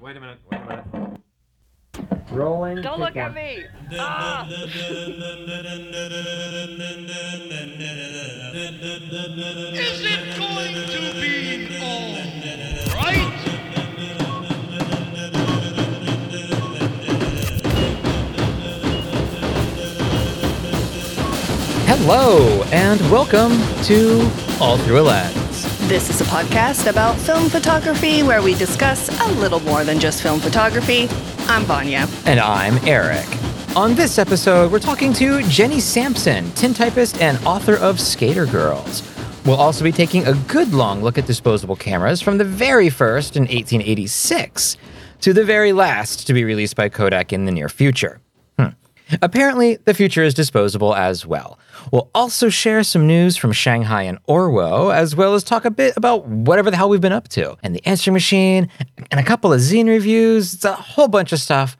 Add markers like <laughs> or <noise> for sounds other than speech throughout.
Wait a minute. Wait a minute. Rolling. Don't look at me! Ah! Is it going to be all right? Hello, and welcome to All Through a Lens. This is a podcast about film photography where we discuss a little more than just film photography. I'm Vanya. And I'm Eric. On this episode, we're talking to Jenny Sampson, tintypist and author of Skater Girls. We'll also be taking a good long look at disposable cameras from the very first in 1886 to the very last to be released by Kodak in the near future. Hmm. Apparently, the future is disposable as well. We'll also share some news from Shanghai and Orwo, as well as talk a bit about whatever the hell we've been up to, and the answer machine, and a couple of zine reviews. It's a whole bunch of stuff.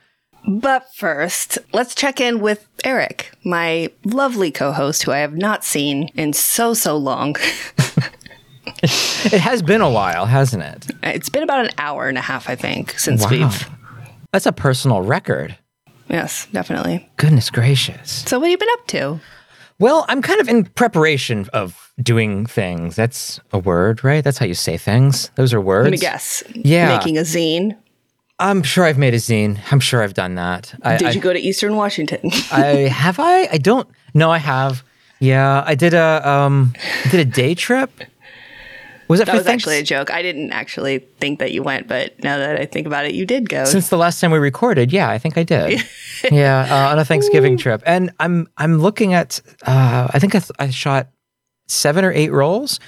But first, let's check in with Eric, my lovely co host who I have not seen in so, so long. <laughs> It has been a while, hasn't it? it's been about an hour and a half, I think, since Wow. we've. That's a personal record. Yes, definitely. Goodness gracious. So, what have you been up to? Well, I'm kind of in preparation of doing things. That's a word, right? That's how you say things. Those are words. Let me guess. Yeah. Making a zine. I'm sure I've made a zine. I'm sure I've done that. I, Did I, you go to Eastern Washington? <laughs> I have I? I don't. No, I have. Yeah, I did a um, I did a day trip. Was it that was thanks- actually a joke. I didn't actually think that you went, but now that I think about it, you did go. since the last time we recorded? Yeah, I think I did. <laughs> yeah, uh, on a Thanksgiving trip, and I'm I'm looking at. Uh, I think I, th- I shot seven or eight rolls,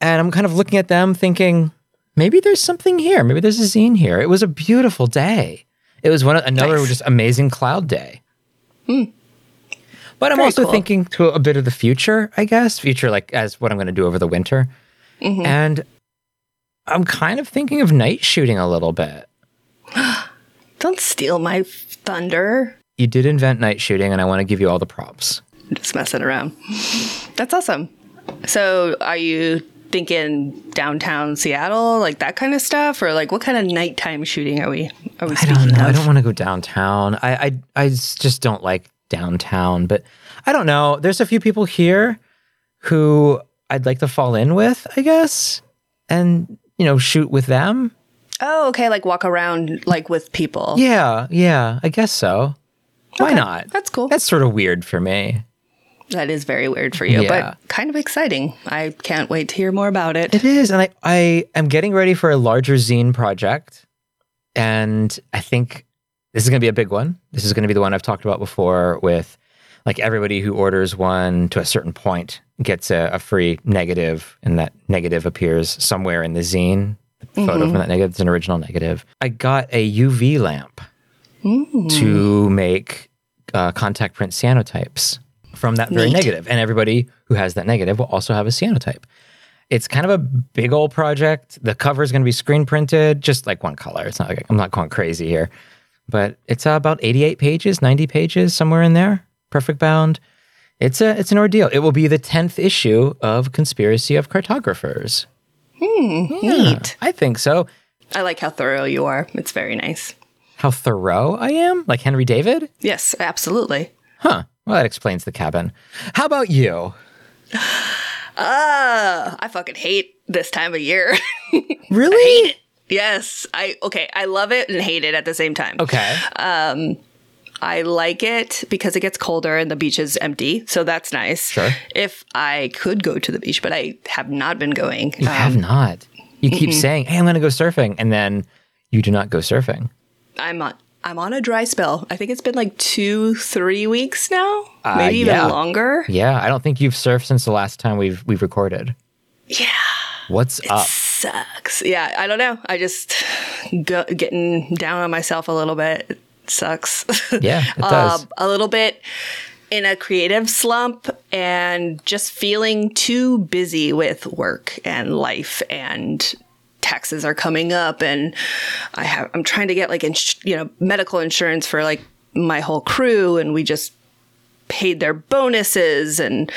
and I'm kind of looking at them, thinking maybe there's something here. Maybe there's a zine here. It was a beautiful day. It was one of, another Nice. just amazing cloud day. Hmm. But I'm Very also cool. thinking to a bit of the future, I guess. Future, like as what I'm going to do over the winter, Mm-hmm. and I'm kind of thinking of night shooting a little bit. <gasps> Don't steal my thunder. You did invent night shooting, and I want to give you all the props. I'm just messing around. <laughs> That's awesome. So, are you thinking downtown Seattle, like that kind of stuff, or like what kind of nighttime shooting are we? Are we I don't know. I don't want to go downtown. I, I I just don't like downtown. But I don't know. There's a few people here who I'd like to fall in with, I guess, and you know, shoot with them. oh, okay. Like walk around like with people. Yeah, yeah. I guess so. Why Okay, not? That's cool. That's sort of weird for me. that is very weird for you, Yeah. but kind of exciting. I can't wait to hear more about it. It is, and I I am getting ready for a larger zine project, and I think this is going to be a big one. This is going to be the one I've talked about before with like everybody who orders one to a certain point gets a, a free negative, and that negative appears somewhere in the zine. The photo from that negative is an original negative. I got a UV lamp to make uh, contact print cyanotypes from that very negative, and everybody who has that negative will also have a cyanotype. It's kind of a big old project. The cover is going to be screen printed, just like one color. It's not like I'm not going crazy here, but it's uh, about 88 pages, 90 pages, somewhere in there. Perfect bound. It's a it's an ordeal. It will be the 10th issue of Conspiracy of Cartographers. Neat. I think so. I like how thorough you are. It's very nice. How thorough I am, like Henry David. Yes, absolutely. Huh. Well, that explains the cabin. How about you? <sighs> Uh, I fucking hate this time of year. <laughs> Really? yes, I okay. I love it and hate it at the same time. Okay. I like it because it gets colder and the beach is empty, so that's nice. Sure. If I could go to the beach, but I have not been going. You have not. You keep saying, "Hey, I'm going to go surfing," and then you do not go surfing. I'm on. I'm on a dry spell. I think it's been like two, three weeks now, Uh, maybe even yeah. longer. Yeah, I don't think you've surfed since the last time we've we've recorded. Yeah, What's up? sucks. Yeah, I don't know. I just go, getting down on myself a little bit. Sucks. <laughs> Yeah, it does. Um, a little bit in a creative slump and just feeling too busy with work and life and taxes are coming up and I have I'm trying to get like ins- you know medical insurance for like my whole crew and we just paid their bonuses and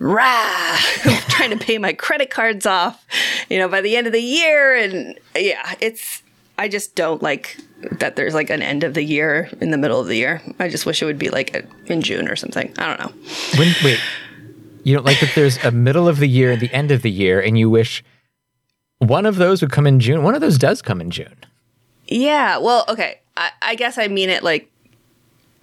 rah <laughs> trying to pay my credit cards off you know by the end of the year and yeah it's I just don't like that there's like an end of the year in the middle of the year. I just wish it would be like in June or something. I don't know. When, wait, you don't like that there's a middle of the year and the end of the year, and you wish one of those would come in June. One of those does come in June. Yeah. Well, okay. I, I guess I mean it like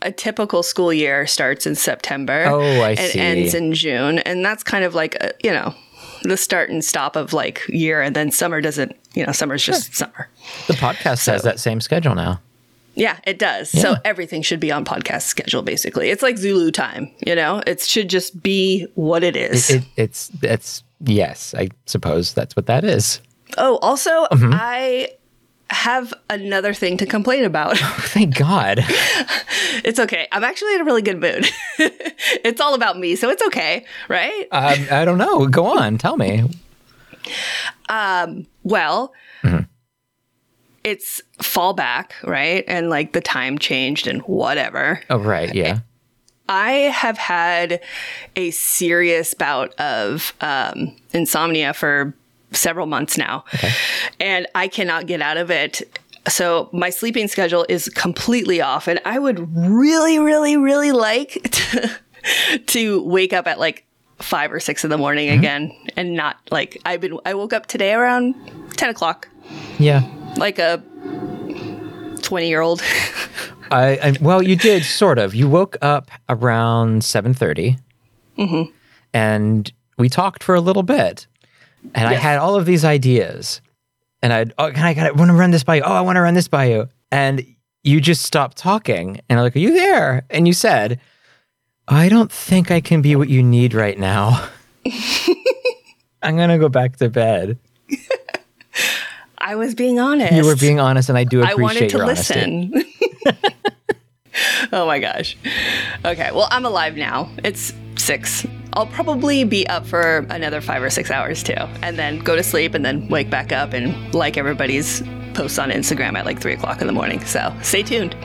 a typical school year starts in September. Oh, I and see. ends in June, and that's kind of like a, you know the start and stop of like year, and then summer doesn't. You know, summer's just summer. The podcast has that same schedule now. Yeah, it does. So everything should be on podcast schedule. Basically, it's like Zulu time. You know, it should just be what it is. It, it's it's yes, I suppose that's what that is. oh, also, Mm-hmm. I have another thing to complain about. <laughs> Thank God. <laughs> it's okay. I'm actually in a really good mood. <laughs> it's all about me, so it's okay, right? um, I don't know. Go on. Tell me. Um, Well, Mm-hmm. it's fall back, right? And like the time changed and whatever. Oh right. Yeah. I have had a serious bout of um, insomnia for several months now, and I cannot get out of it. So my sleeping schedule is completely off, and I would really, really, really like <laughs> to, to wake up at like five or six in the morning again, and not like I've been. I woke up today around ten o'clock, Yeah. like a twenty-year-old. <laughs> I, I well, you did sort of. You woke up around seven Mm-hmm. and we talked for a little bit, and I had all of these ideas, and I oh, can I got I want to run this by you. Oh, I want to run this by you, and you just stopped talking, and I'm like, "Are you there?" And you said, "I don't think I can be what you need right now." <laughs> I'm gonna go back to bed. I was being honest. You were being honest, and I do I wanted to listen. <laughs> oh my gosh. Okay, well, I'm alive now. It's six. I'll probably be up for another five or six hours too, and then go to sleep and then wake back up and like everybody's posts on Instagram at like three o'clock in the morning. So stay tuned.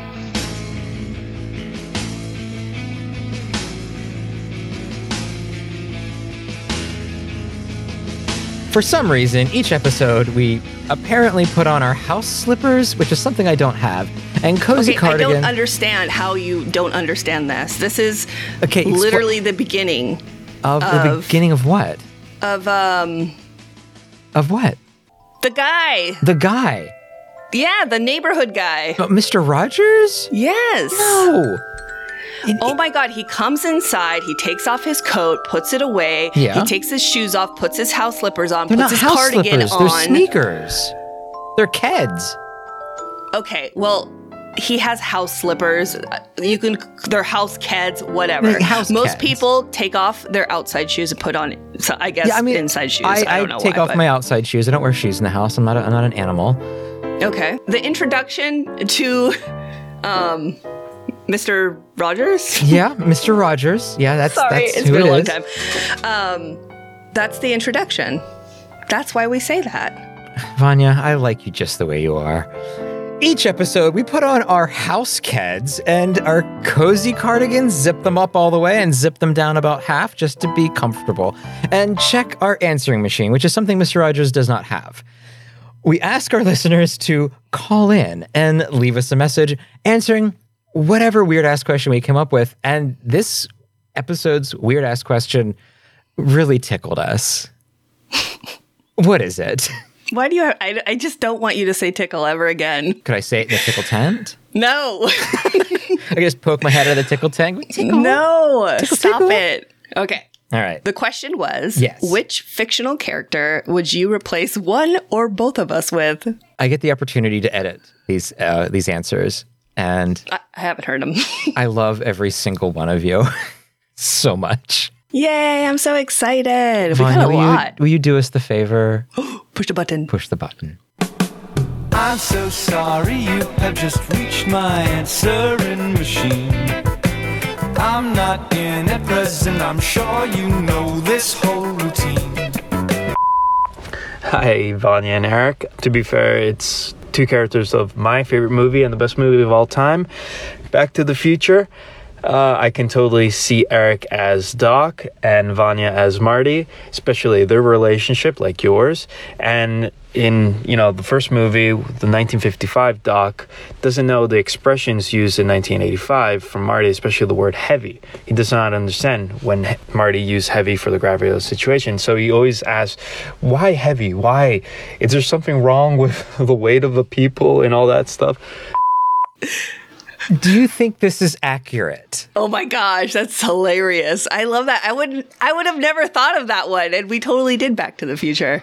For some reason, each episode we apparently put on our house slippers, which is something I don't have, and cozy Okay, I don't understand how you don't understand this. This is Okay, literally the beginning of the beginning of what? of um Of what? the guy. The guy, Yeah, the neighborhood guy. but Mr. Rogers? Yes. No. Oh my god, he comes inside, he takes off his coat, puts it away, Yeah. he takes his shoes off, puts his house slippers on, they're puts not his house cardigan slippers. on. They're sneakers. They're Keds. Okay, well, he has house slippers. You can they're house keds, whatever. Like <laughs> house Most people take off their outside shoes and put on so I guess Yeah, I mean, inside shoes. I, I, don't know take why, off but- my outside shoes. I don't wear shoes in the house. I'm not. A, I'm not an animal. Okay. The introduction to um Mr. Rogers? <laughs> Yeah, Mr. Rogers. Yeah, that's Sorry, that's it's who been it a long is. time. Um that's the introduction. That's why we say that. Vanya, I like you just the way you are. Each episode, we put on our house keds and our cozy cardigans, zip them up all the way and zip them down about half just to be comfortable, and check our answering machine, which is something Mr. Rogers does not have. We ask our <laughs> listeners to call in and leave us a message answering whatever weird ass question we came up with. And this episode's weird ass question really tickled us. <laughs> what is it? <laughs> Why do you have, I, I just don't want you to say tickle ever again. Could I say it in the tickle tent? No. <laughs> I just poke my head out of the tickle tank. no. Stop tickle. it. Okay. All right. The question was Yes. which fictional character would you replace one or both of us with? I get the opportunity to edit these uh, these answers, and I, I haven't heard them. <laughs> I love every single one of you <laughs> so much. Yay, I'm so excited. We got a will lot. You, will you do us the favor? <gasps> Push the button. Push the button. I'm so sorry you have just reached my answering machine. I'm not in at present, I'm sure you know this whole routine. Hi, Vanya and Eric. To be fair, it's two characters of my favorite movie and the best movie of all time, Back to the Future. Uh, I can totally see Eric as Doc and Vanya as Marty, especially their relationship, like yours. And in you know the first movie, the 1955 Doc doesn't know the expressions used in 1985 from Marty, especially the word heavy. He does not understand when he- Marty used heavy for the gravity of the situation. So he always asks, "Why heavy? Why? Is there something wrong with <laughs> the weight of the people and all that stuff?" Do you think this is accurate? Oh my gosh, that's hilarious. I love that. I would I would have never thought of that one and we totally did Back to the Future.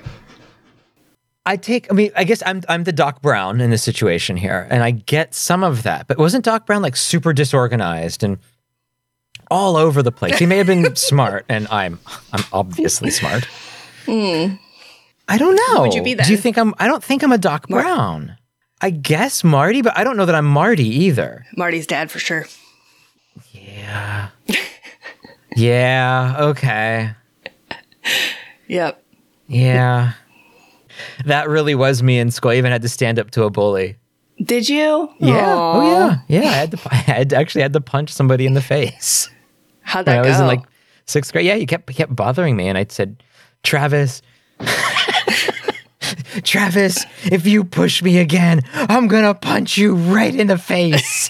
I take. I mean, I guess I'm I'm the Doc Brown in this situation here, and I get some of that. But wasn't Doc Brown like super disorganized and all over the place? He may have been <laughs> smart, and I'm I'm obviously smart. Hmm. I don't know. would you be that? Do you think I'm? I don't think I'm a Doc Brown. I guess Marty, but I don't know that I'm Marty either. Marty's dad for sure. Yeah. <laughs> yeah. Okay. Yep. Yeah. that really was me in school. I even had to stand up to a bully. Did you? Yeah. Oh, Aw. Oh yeah. Yeah. I had to. <laughs> I had actually had to punch somebody in the face How'd when that I go? was in like sixth grade. Yeah. He kept he kept bothering me, and I said, Travis. Travis, if you push me again, I'm gonna punch you right in the face.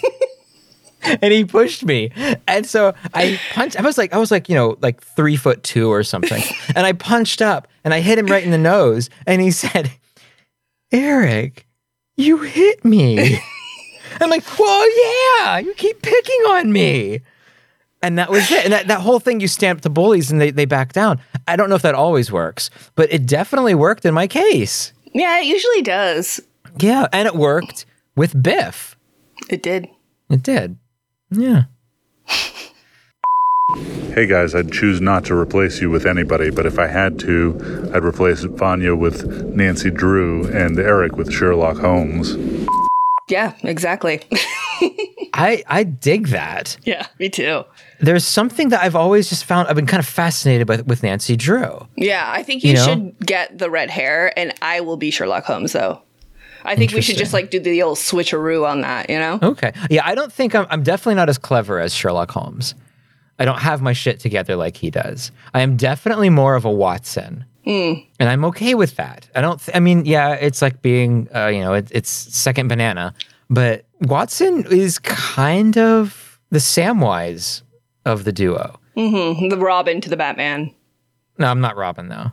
<laughs> and he pushed me, and so I punched. I was like, I was like, you know, like three foot two or something, <laughs> and I punched up, and I hit him right in the nose, and he said, "Eric, you hit me." <laughs> I'm like, well, yeah, you keep picking on me. And that was it. And that, that whole thing, you stamp the bullies and they, they back down. I don't know if that always works, but it definitely worked in my case. Yeah, it usually does. Yeah. And it worked with Biff. It did. It did. Yeah. <laughs> Hey guys, I'd choose not to replace you with anybody, but if I had to, I'd replace Vanya with Nancy Drew and Eric with Sherlock Holmes. Yeah, exactly. <laughs> <laughs> I, I dig that. yeah, me too. There's something that I've always just found, I've been kind of fascinated by with Nancy Drew. Yeah, I think you, You know? should get the red hair, and I will be Sherlock Holmes, though. I think we should just like do the old switcheroo on that, you know? Okay. Yeah, I don't think I'm, I'm definitely not as clever as Sherlock Holmes. I don't have my shit together like he does. I am definitely more of a Watson. And I'm okay with that. I don't, th- I mean, yeah, it's like being, uh, you know, it, it's second banana, but Watson is kind of the Samwise of the duo. The Robin to the Batman. No, I'm not Robin though.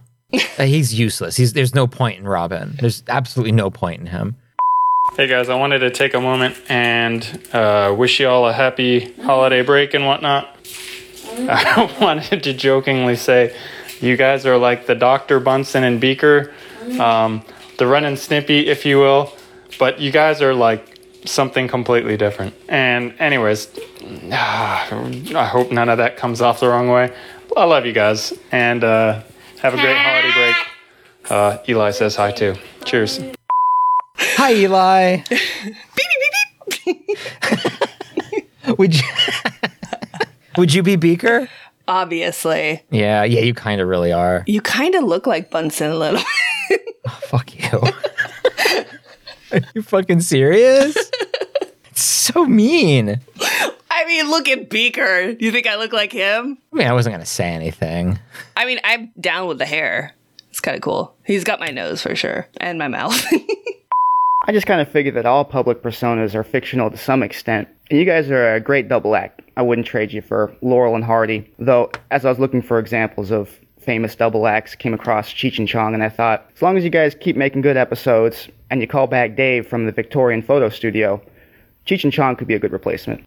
Uh, he's useless. He's, there's no point in Robin. There's absolutely no point in him. Hey guys, I wanted to take a moment and uh, wish you all a happy holiday break and whatnot. <laughs> I wanted to jokingly say, you guys are like the Dr. Bunsen and Beaker, um, the Ren and Stimpy, if you will, but you guys are like something completely different. And, anyways, <sighs> I hope none of that comes off the wrong way. I love you guys and uh, have a great holiday break. Uh, Eli says hi too. Cheers. Hi, Eli. <laughs> <laughs> beep, beep, beep, would you <laughs> would you be Beaker? Obviously. Yeah, yeah, you kind of really are. You kind of look like Bunsen a little. Fuck you. Are you fucking serious? <laughs> It's so mean. I mean, look at Beaker. Do You think I look like him? I mean, I wasn't gonna say anything. I mean, I'm down with the hair. It's kind of cool. He's got my nose for sure, and my mouth. <laughs> I just kind of figured that all public personas are fictional to some extent. And you guys are a great double act. I wouldn't trade you for Laurel and Hardy. Though, as I was looking for examples of famous double acts, came across Cheech and Chong, and I thought, as long as you guys keep making good episodes and you call back Dave from the Victorian photo studio, Cheech and Chong could be a good replacement.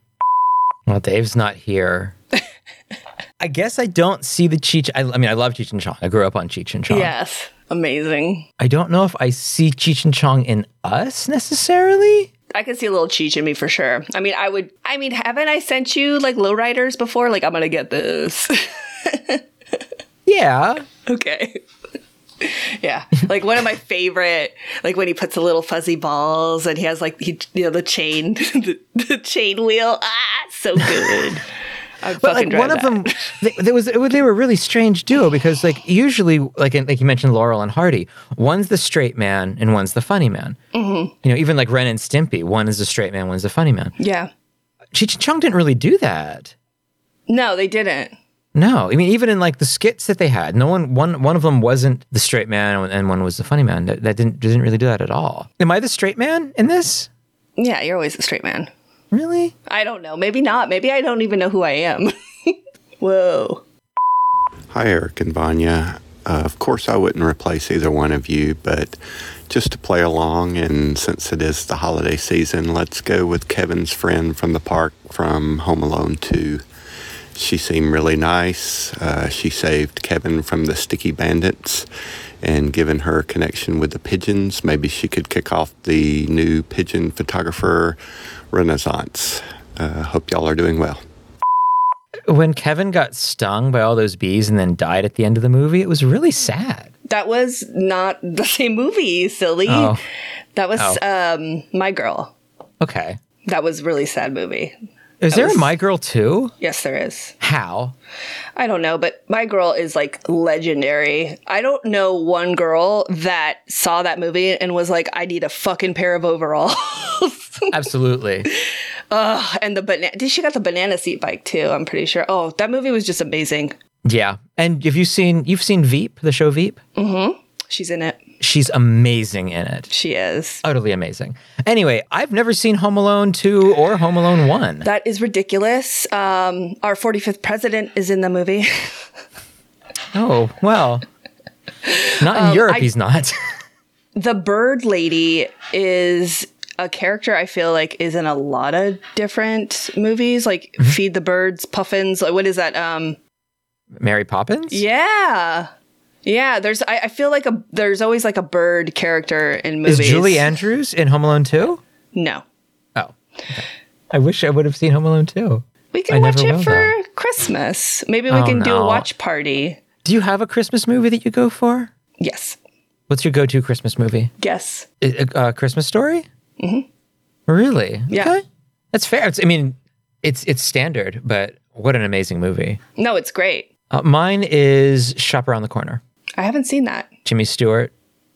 Well, Dave's not here. <laughs> I guess I don't see the Cheech. I, I mean, I love Cheech and Chong. I grew up on Cheech and Chong. yes. Amazing. I don't know if I see Cheech and Chong in us necessarily. I can see a little Cheech in me for sure. I mean, I would. I mean, haven't I sent you like lowriders before? Like, I'm gonna get this. <laughs> Yeah. okay. <laughs> yeah, like one of my favorite, like when he puts the little fuzzy balls and he has like he, you know, the chain, <laughs> the, the chain wheel. Ah, so good. <laughs> But like one drive of them, they, there was they were a really strange duo because like usually like in, like you mentioned Laurel and Hardy, one's the straight man and one's the funny man. Mm-hmm. You know, even like Ren and Stimpy, one is the straight man, one's the funny man. Yeah. Cheech and Chong didn't really do that. No, they didn't. No, I mean even in like the skits that they had, no one one one of them wasn't the straight man and one was the funny man. That, that didn't didn't really do that at all. Am I the straight man in this? Yeah, you're always the straight man. Really? I don't know. Maybe not. Maybe I don't even know who I am. <laughs> Whoa. Hi, Eric and Vanya. Uh, of course, I wouldn't replace either one of you, but just to play along, and since it is the holiday season, let's go with Kevin's friend from the park from Home Alone 2. She seemed really nice. Uh, she saved Kevin from the sticky bandits, and given her connection with the pigeons, maybe she could kick off the new pigeon photographer renaissance. Uh, hope y'all are doing well. When Kevin got stung by all those bees and then died at the end of the movie, it was really sad. That was not the same movie, silly. Oh. That was Oh. um My Girl. Okay. That was really sad movie. Is That there was- a My Girl too? Yes, there is. How? I don't know, but My Girl is like legendary. I don't know one girl that saw that movie and was like, I need a fucking pair of overalls. <laughs> Absolutely. Ugh, and the banana. Did she got the banana seat bike too? I'm pretty sure. Oh, that movie was just amazing. Yeah. And have you seen you've seen Veep, the show Veep? Mm-hmm. She's in it. She's amazing in it. She is. Utterly amazing. Anyway, I've never seen Home Alone 2 or Home Alone 1. That is ridiculous. Um, our 45th president is in the movie. <laughs> Oh, well. Not in Um, Europe, I- he's not. <laughs> the bird lady is a character I feel like is in a lot of different movies, like Mm-hmm. Feed the Birds, Puffins. Like, what is that? Um, Mary Poppins? yeah, yeah. There's I, I feel like a there's always like a bird character in movies. Is Julie Andrews in Home Alone 2? No, Oh. okay. I wish I would have seen Home Alone 2. we can I watch it will, for though. Christmas. Maybe we Oh, can do a watch party. Do you have a Christmas movie that you go for? Yes. What's your go-to Christmas movie? Yes. A, a, a Christmas Story? Mhm. Really? Yeah. Okay. That's fair. It's, I mean, it's it's standard, but what an amazing movie. No, it's great. Uh, mine is Shop Around the Corner. I haven't seen that. Jimmy Stewart.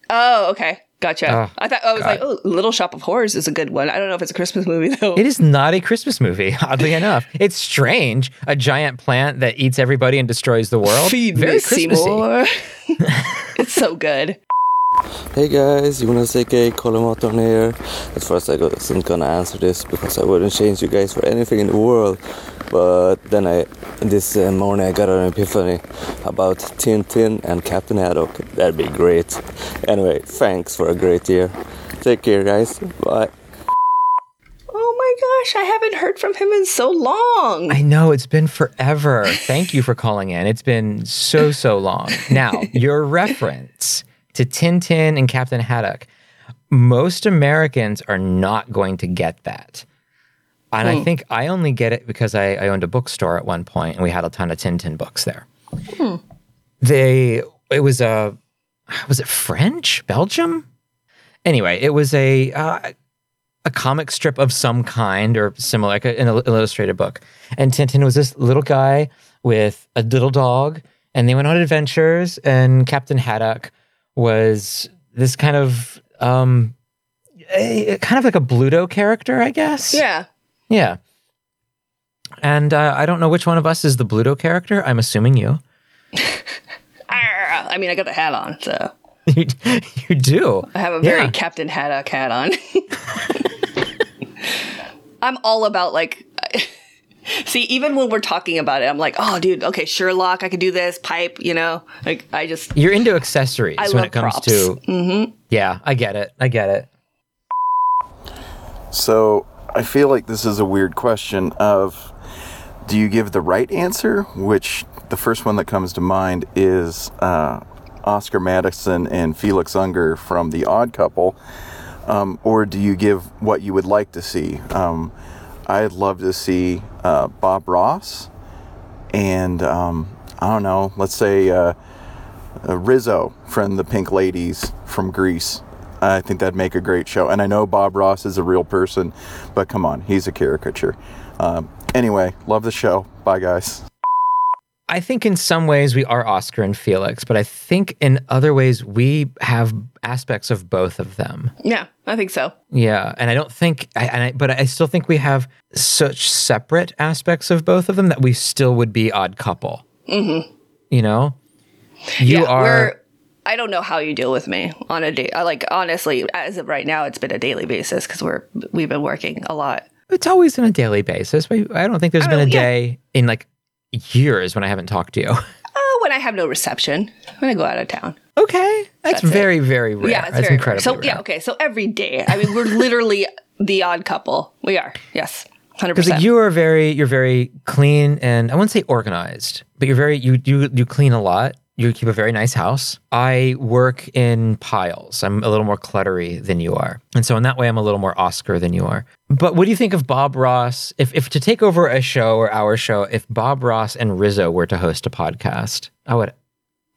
Oh, okay. Gotcha. Oh, I thought I was God. like, oh, Little Shop of Horrors is a good one. I don't know if it's a Christmas movie <laughs> though. It is not a Christmas movie, <laughs> oddly enough. It's strange. A giant plant that eats everybody and destroys the world. Feed Very me, Christmassy. Seymour. <laughs> it's so good. Hey guys, you wanna say gay aka Collimaton here. At first I wasn't gonna answer this because I wouldn't change you guys for anything in the world. But then I, this uh, morning I got an epiphany about Tintin and Captain Haddock. That'd be great. Anyway, thanks for a great year. Take care guys. Bye. Oh my gosh, I haven't heard from him in so long. I know it's been forever. Thank you for calling in. It's been so so long. Now, your reference to Tintin and Captain Haddock. Most Americans are not going to get that. And I Hmm. think I only get it because I, I owned a bookstore at one point and we had a ton of Tintin books there. Hmm. They it was a was it French? Belgium? Anyway, it was a uh, a comic strip of some kind or similar, like an illustrated book. And Tintin was this little guy with a little dog, and they went on adventures. And Captain Haddock was this kind of, um, a, kind of like a Bluto character, I guess. Yeah. Yeah. And uh, I don't know which one of us is the Bluto character. I'm assuming you. <laughs> I mean, I got the hat on, so <laughs> you, you do. I have a very Yeah. Captain Haddock hat on. <laughs> I'm all about like. See, even when we're talking about it, I'm like, oh, dude, okay, Sherlock, I could do this, pipe, you know? Like, I just. You're into accessories I when it comes props. to. Mm-hmm. Yeah, I get it. I get it. So I feel like this is a weird question of do you give the right answer, which the first one that comes to mind is uh, Oscar Madison and Felix Unger from The Odd Couple, um, or do you give what you would like to see? Um, I'd love to see uh, Bob Ross and um, I don't know, let's say uh, uh, Rizzo from the Pink Ladies from Grease. I think that'd make a great show. And I know Bob Ross is a real person, but come on, he's a caricature. Um, anyway, love the show. Bye, guys. I think in some ways we are Oscar and Felix, but I think in other ways we have aspects of both of them. Yeah, I think so. Yeah, and I don't think, I, and I, but I still think we have such separate aspects of both of them that we still would be odd couple. Mm-hmm. You know, you yeah, are. I don't know how you deal with me on a day. Like honestly, as of right now, it's been a daily basis because we're we've been working a lot. It's always on a daily basis. I don't think there's I been a yeah. day in like years when I haven't talked to you. Oh, <laughs> when I have no reception, when I go out of town. Okay, that's, That's it. very, very rare. Yeah, it's that's very incredibly rare. So rare. yeah, okay. So every day, I mean, we're literally the odd couple. We are. Yes, Because you are very, you're very clean, and I wouldn't say organized, but you're very, you you you clean a lot. You keep a very nice house. I work in piles. I'm a little more cluttery than you are, and so in that way, I'm a little more Oscar than you are. But what do you think of Bob Ross? If if to take over a show or our show, if Bob Ross and Rizzo were to host a podcast, I would,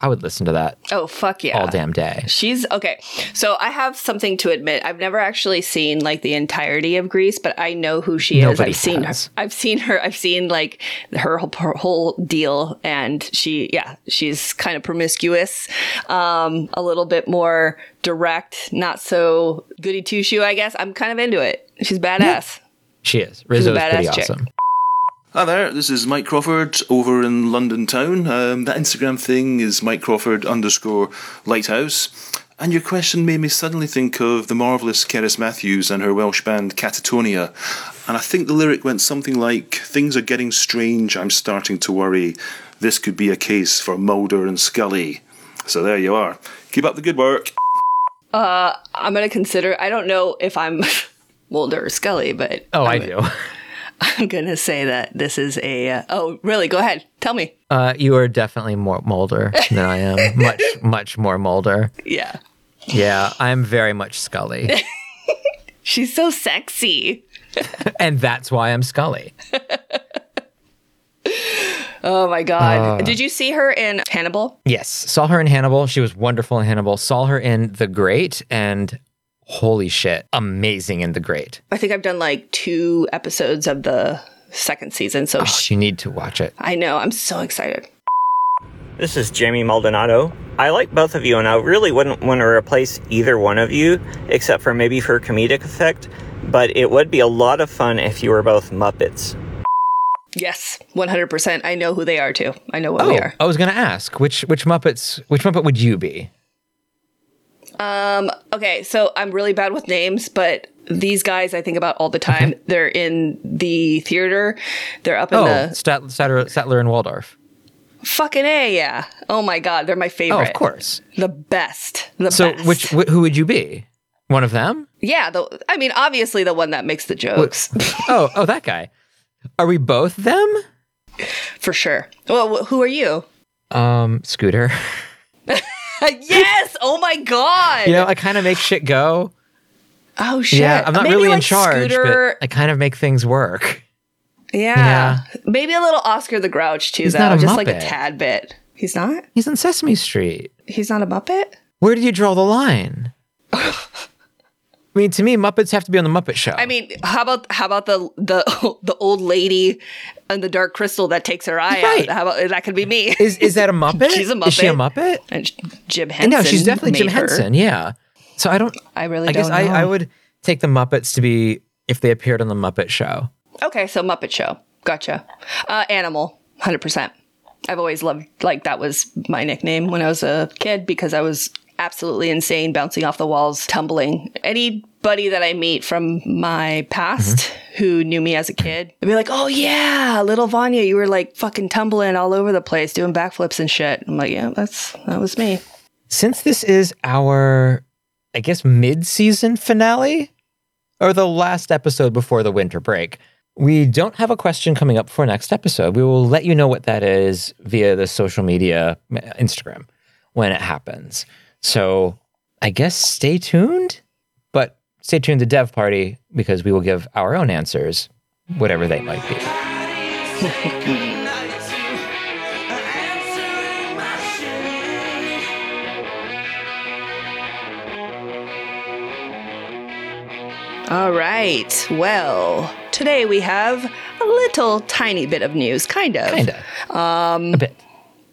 I would listen to that Oh fuck yeah! all damn day. She's okay. So I have something to admit. I've never actually seen like the entirety of Grease, but I know who she is. I've seen her. I've seen her. I've seen like her whole, her whole deal, and she, yeah, she's kind of promiscuous, um, a little bit more direct, not so goody two shoe. I guess I'm kind of into it. She's badass. She is. Rizzo is badass pretty chick. awesome. Hi there, this is Mike Crawford over in London town. Um, that Instagram thing is Mike Crawford underscore lighthouse. And your question made me suddenly think of the marvellous Cerys Matthews and her Welsh band Catatonia. And I think the lyric went something like Things are getting strange, I'm starting to worry. This could be a case for Mulder and Scully. So there you are. Keep up the good work. Uh, I'm gonna consider. I don't know if I'm <laughs> Mulder or Scully, but Oh, I I'm, do. <laughs> <laughs> I'm gonna say that this is a. Uh, oh, really? Go ahead. Tell me. Uh, you are definitely more Mulder than I am. <laughs> much, much more Mulder. Yeah. Yeah, I'm very much Scully. <laughs> She's so sexy. and that's why I'm Scully. Oh my god. Uh. Did you see her in Hannibal? Yes, saw her in Hannibal. She was wonderful in Hannibal. Saw her in The Great, and holy shit, amazing and The Great. I think I've done like two episodes of the second season, so Oh, sh- you need to watch it. I know. I'm so excited. This is Jamie Maldonado. I like both of you, and I really wouldn't want to replace either one of you, except for maybe for comedic effect. But it would be a lot of fun if you were both Muppets. Yes, 100%. I know who they are too. I know what Oh, we are. I was gonna ask which which Muppets which Muppet would you be? Um, okay, so I'm really bad with names, but these guys I think about all the time. They're in the theater. They're up in oh, the Stat- Statler, Statler and Waldorf. fucking A, yeah. Oh my god, they're my favorite. Oh, of course. The best. The so best. which wh- who would you be? One of them? Yeah, the I mean obviously the one that makes the jokes. <laughs> oh, oh, that guy. Are we both them? For sure. Well, wh- who are you? Um, Scooter. <laughs> <laughs> yes! Oh my god. You know, I kind of make shit go. oh shit. Yeah, I'm not Maybe really in charge, Scooter, but I kind of make things work. yeah. Maybe a little Oscar the Grouch too, He's though. not a Just like a Muppet. tad bit. He's not? He's on Sesame Street. He's not a Muppet? Where did you draw the line? <laughs> I mean, to me, Muppets have to be on the Muppet Show. I mean, how about how about the the <laughs> the old lady and the dark crystal that takes her eye Right. out? How about that could be me? is is that a <laughs> Muppet? She's a Muppet. Is she a Muppet? And Jim Henson. no, she's definitely Jim her. Henson. Yeah. So I don't. I really I guess I. I would take the Muppets to be if they appeared on the Muppet Show. Okay, so Muppet Show. Gotcha. Uh, animal, hundred percent. I've always loved like that was my nickname when I was a kid because I was absolutely insane, bouncing off the walls, tumbling. Anybody that I meet from my past Mm-hmm. who knew me as a kid, they'd be like, "Oh yeah, little Vanya, you were like fucking tumbling all over the place, doing backflips and shit." I'm like, "Yeah, that's that was me." Since this is our, I guess, mid-season finale, or the last episode before the winter break, we don't have a question coming up for next episode. We will let you know what that is via the social media, Instagram, when it happens. So I guess stay tuned, but stay tuned to Dev Party because we will give our own answers, whatever they might be. All right. Well, today we have a little tiny bit of news, kind of. Kinda. Um, a bit.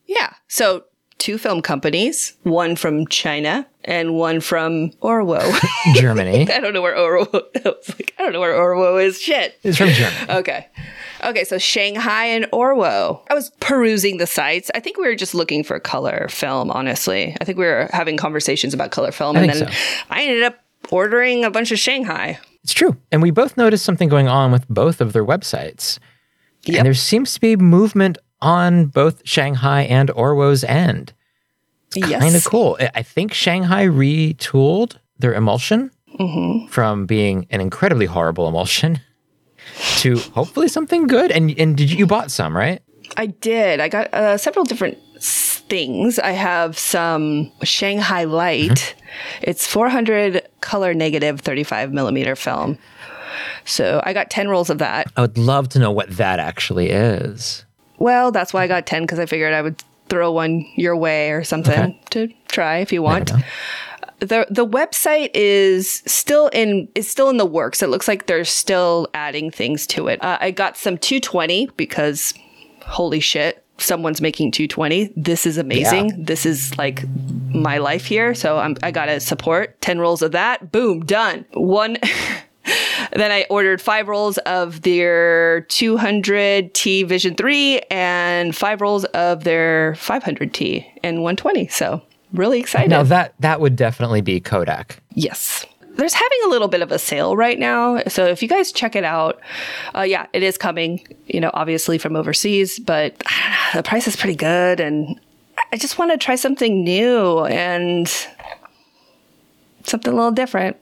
Yeah. So two film companies, one from China and one from Orwo. <laughs> Germany. <laughs> I don't know where Orwo. I like, I don't know where Orwo is. Shit. It's from Germany. <laughs> Okay. Okay, so Shanghai and Orwo. I was perusing the sites. I think we were just looking for color film, honestly. I think we were having conversations about color film. And then so. I ended up ordering a bunch of Shanghai. It's true. And we both noticed something going on with both of their websites. And there seems to be movement on both Shanghai and Orwo's end. Yes. Kind of cool. I- think Shanghai retooled their emulsion Mhm. from being an incredibly horrible emulsion <laughs> to hopefully something good. And and did you, you bought some, right? I did. I got uh, several different things. I have some Shanghai Light. It's 400 color negative 35 millimeter film. So I got 10 rolls of that. I would love to know what that actually is. Well, that's why I got 10 because I figured I would throw one your way or something Okay. to try if you want. The the website is still in is still in the works. It looks like they're still adding things to it. Uh, I got some 220 because holy shit, someone's making 220. This is amazing. Yeah. This is like my life here. So I'm I got to support 10 rolls of that. Boom, done. One <laughs> then I ordered five rolls of their 200T Vision 3 and five rolls of their 500T and 120. So really excited. Now that that would definitely be Kodak. Yes. There's having a little bit of a sale right now. So if you guys check it out, uh, yeah, it is coming, you know, obviously from overseas, but <sighs> the price is pretty good. And I just want to try something new and something a little different.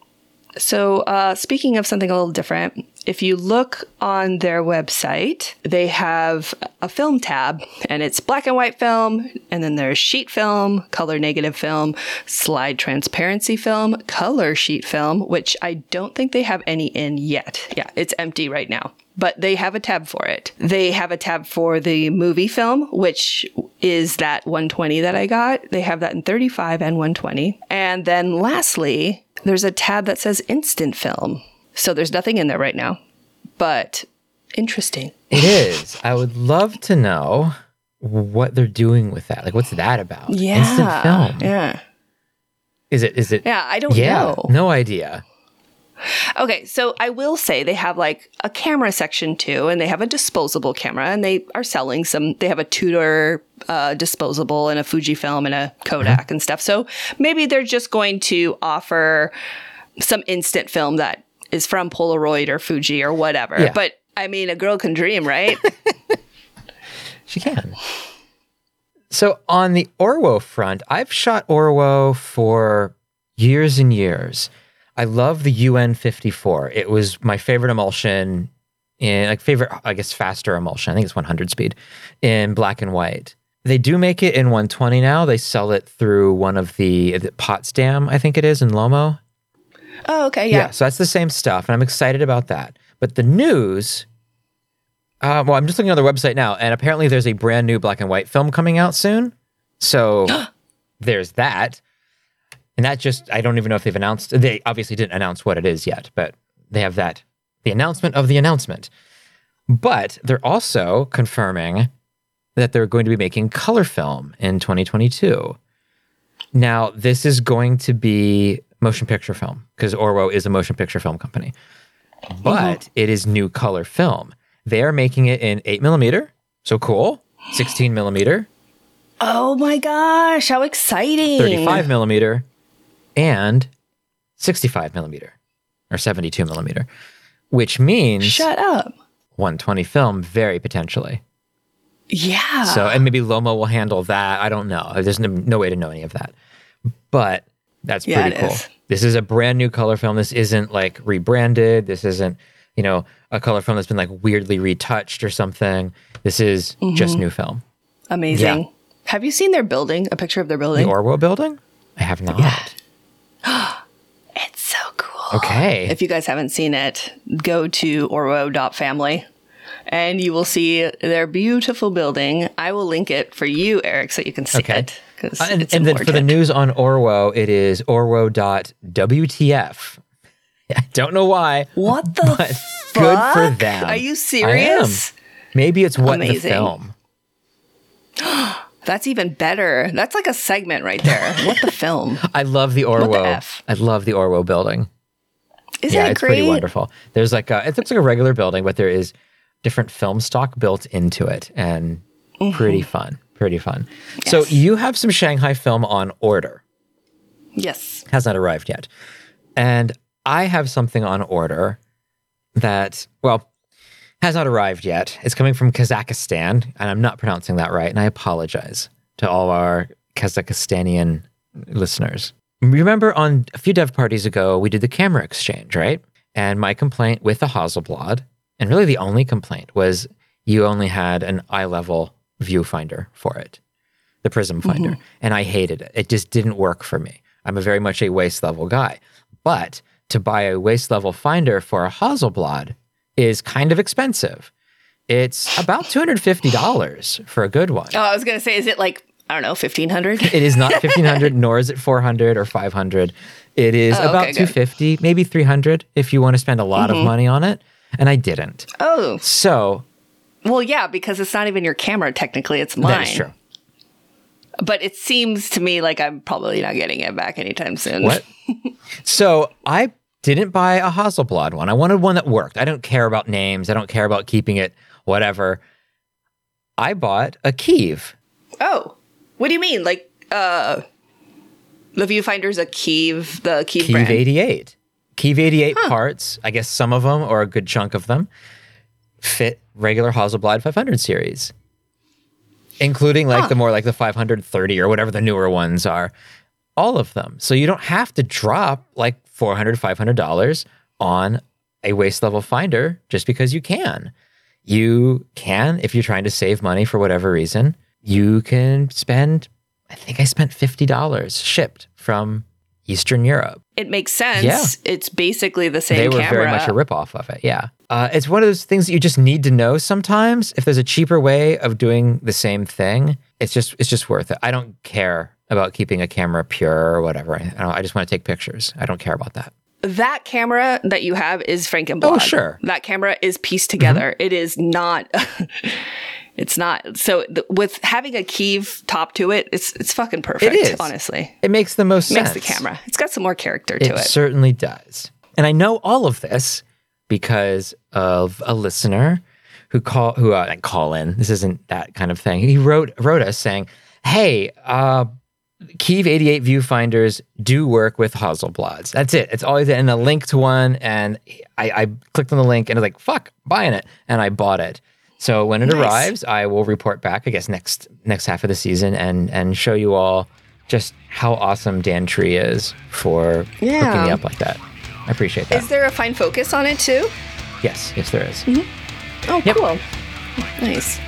So, uh, speaking of something a little different, if you look on their website, they have a film tab and it's black and white film, and then there's sheet film, color negative film, slide transparency film, color sheet film, which I don't think they have any in yet. Yeah, it's empty right now. But they have a tab for it. They have a tab for the movie film, which is that 120 that I got. They have that in 35 and 120. And then lastly, there's a tab that says instant film. So there's nothing in there right now, but interesting. It is. I would love to know what they're doing with that. Like, what's that about? Yeah. Instant film. Yeah. Is it? Is it? Yeah, I don't yeah, know. No idea. Okay, so I will say they have like a camera section too, and they have a disposable camera, and they are selling some. They have a Tudor uh, disposable and a Fujifilm and a Kodak and stuff. So maybe they're just going to offer some instant film that is from Polaroid or Fuji or whatever. Yeah. But I mean, a girl can dream, right? <laughs> She can. So on the Orwo front, I've shot Orwo for years and years. I love the UN54. It was my favorite emulsion in like favorite, I guess, faster emulsion. I think it's 100 speed in black and white. They do make it in 120 now. They sell it through one of the, the Potsdam, I think it is in Lomo. oh, okay, yeah. so that's the same stuff, and I'm excited about that. But the news, uh, well, I'm just looking on their website now, and apparently there's a brand new black and white film coming out soon. So <gasps> there's that. And that just, I don't even know if they've announced, they obviously didn't announce what it is yet, but they have that, the announcement of the announcement. But they're also confirming that they're going to be making color film in 2022. Now, this is going to be motion picture film because Orwo is a motion picture film company, but it is new color film. They are making it in 8 millimeter, so cool, 16 millimeter, Oh my gosh, how exciting! 35 millimeter, and 65 millimeter or 72 millimeter, which means Shut up. 120 film very potentially. Yeah. So, and maybe Lomo will handle that. I don't know. There's no, no way to know any of that. But that's Yeah, pretty cool. is. This is a brand new color film. This isn't like rebranded. This isn't, you know, a color film that's been like weirdly retouched or something. This is just Mhm. new film. Amazing. Yeah. Have you seen their building? A picture of their building? The Orwo building? I have not. <gasps> it's so cool. Okay. If you guys haven't seen it, go to orwo.family and you will see their beautiful building. I will link it for you, Eric, so you can see Okay. it. Uh, and and then for the news on Orwo, it is orwo.wtf. <laughs> I don't know why. What the but good for fuck? them. Are you serious? Maybe it's what the film. <gasps> <laughs> That's even better. That's like a segment right there. <laughs> what the film? I love the What the F? I love the Orwo building. Isn't yeah, it it's great? pretty wonderful. There's like a, it looks like a regular building, but there is different film stock built into it, and Mm-hmm. pretty fun. Pretty fun. So you have some Shanghai film on order. Yes. Has not arrived yet, and I have something on order that well has not arrived yet. It's coming from Kazakhstan, and I'm not pronouncing that right, and I apologize to all our Kazakhstanian listeners. Remember on a few dev parties ago, we did the camera exchange, right? And my complaint with the Hasselblad, and really the only complaint, was you only had an eye level viewfinder for it, the Prism mm-hmm. Finder. And I hated it. It just didn't work for me. I'm a very much a waist level guy. But to buy a waist level finder for a Hasselblad is kind of expensive. It's about $250 for a good one. Oh, I was gonna say, is it like I don't know, fifteen hundred? It is not <laughs> 1500 nor is it 400 or 500. It is Oh, about okay, good. 250, maybe 300 if you want to spend a lot Mhm. of money on it. And I didn't. Oh, So well, yeah, because it's not even your camera. Technically, it's mine. that is true. But it seems to me like I'm probably not getting it back anytime soon. What? <laughs> so I didn't buy a Hasselblad one. I wanted one that worked. I don't care about names. I don't care about keeping it whatever. I bought a Kiev. Oh, what do you mean? Like, uh, the viewfinder's a Kiev, the Kiev, Kiev brand. 88. Kiev 88 parts, I guess some of them or a good chunk of them fit regular Hasselblad 500 series, including like Huh. the more like the 530 or whatever the newer ones are. All of them. So you don't have to drop like 400 $500 on a waste level finder just because you can. You can, if you're trying to save money for whatever reason, you can spend, I think I spent $50 shipped from Eastern Europe. It makes sense. Yeah. It's basically the same they were camera. very much a ripoff of it. Yeah. Uh, it's one of those things that you just need to know sometimes. If there's a cheaper way of doing the same thing, it's just it's just worth it. I don't care about keeping a camera pure or whatever. I, I, don't, I just want to take pictures. I don't care about that. that camera that you have is Frankenblad. Oh, sure. Mm-hmm. That camera is pieced together. It is not. <laughs> it's not. So th- with having a Kiev top to it, it's it's fucking perfect. is. honestly. It makes the most Makes sense. the camera. It's got some more character to It it. certainly does. And I know all of this because of a listener who call who uh, call in. This isn't that kind of thing. He wrote wrote us saying, "Hey, uh, Kiev 88 viewfinders do work with Hasselblads. That's it. It's always in a link to one, and I, I clicked on the link and I was like, "Fuck, buying it," and I bought it. So when it Nice. arrives, I will report back. I guess next next half of the season and and show you all just how awesome Dan Tree is for hooking me up like that. I appreciate that. Is there a fine focus on it too? yes, yes, there is. Mm-hmm. Oh, Yep. cool. Nice.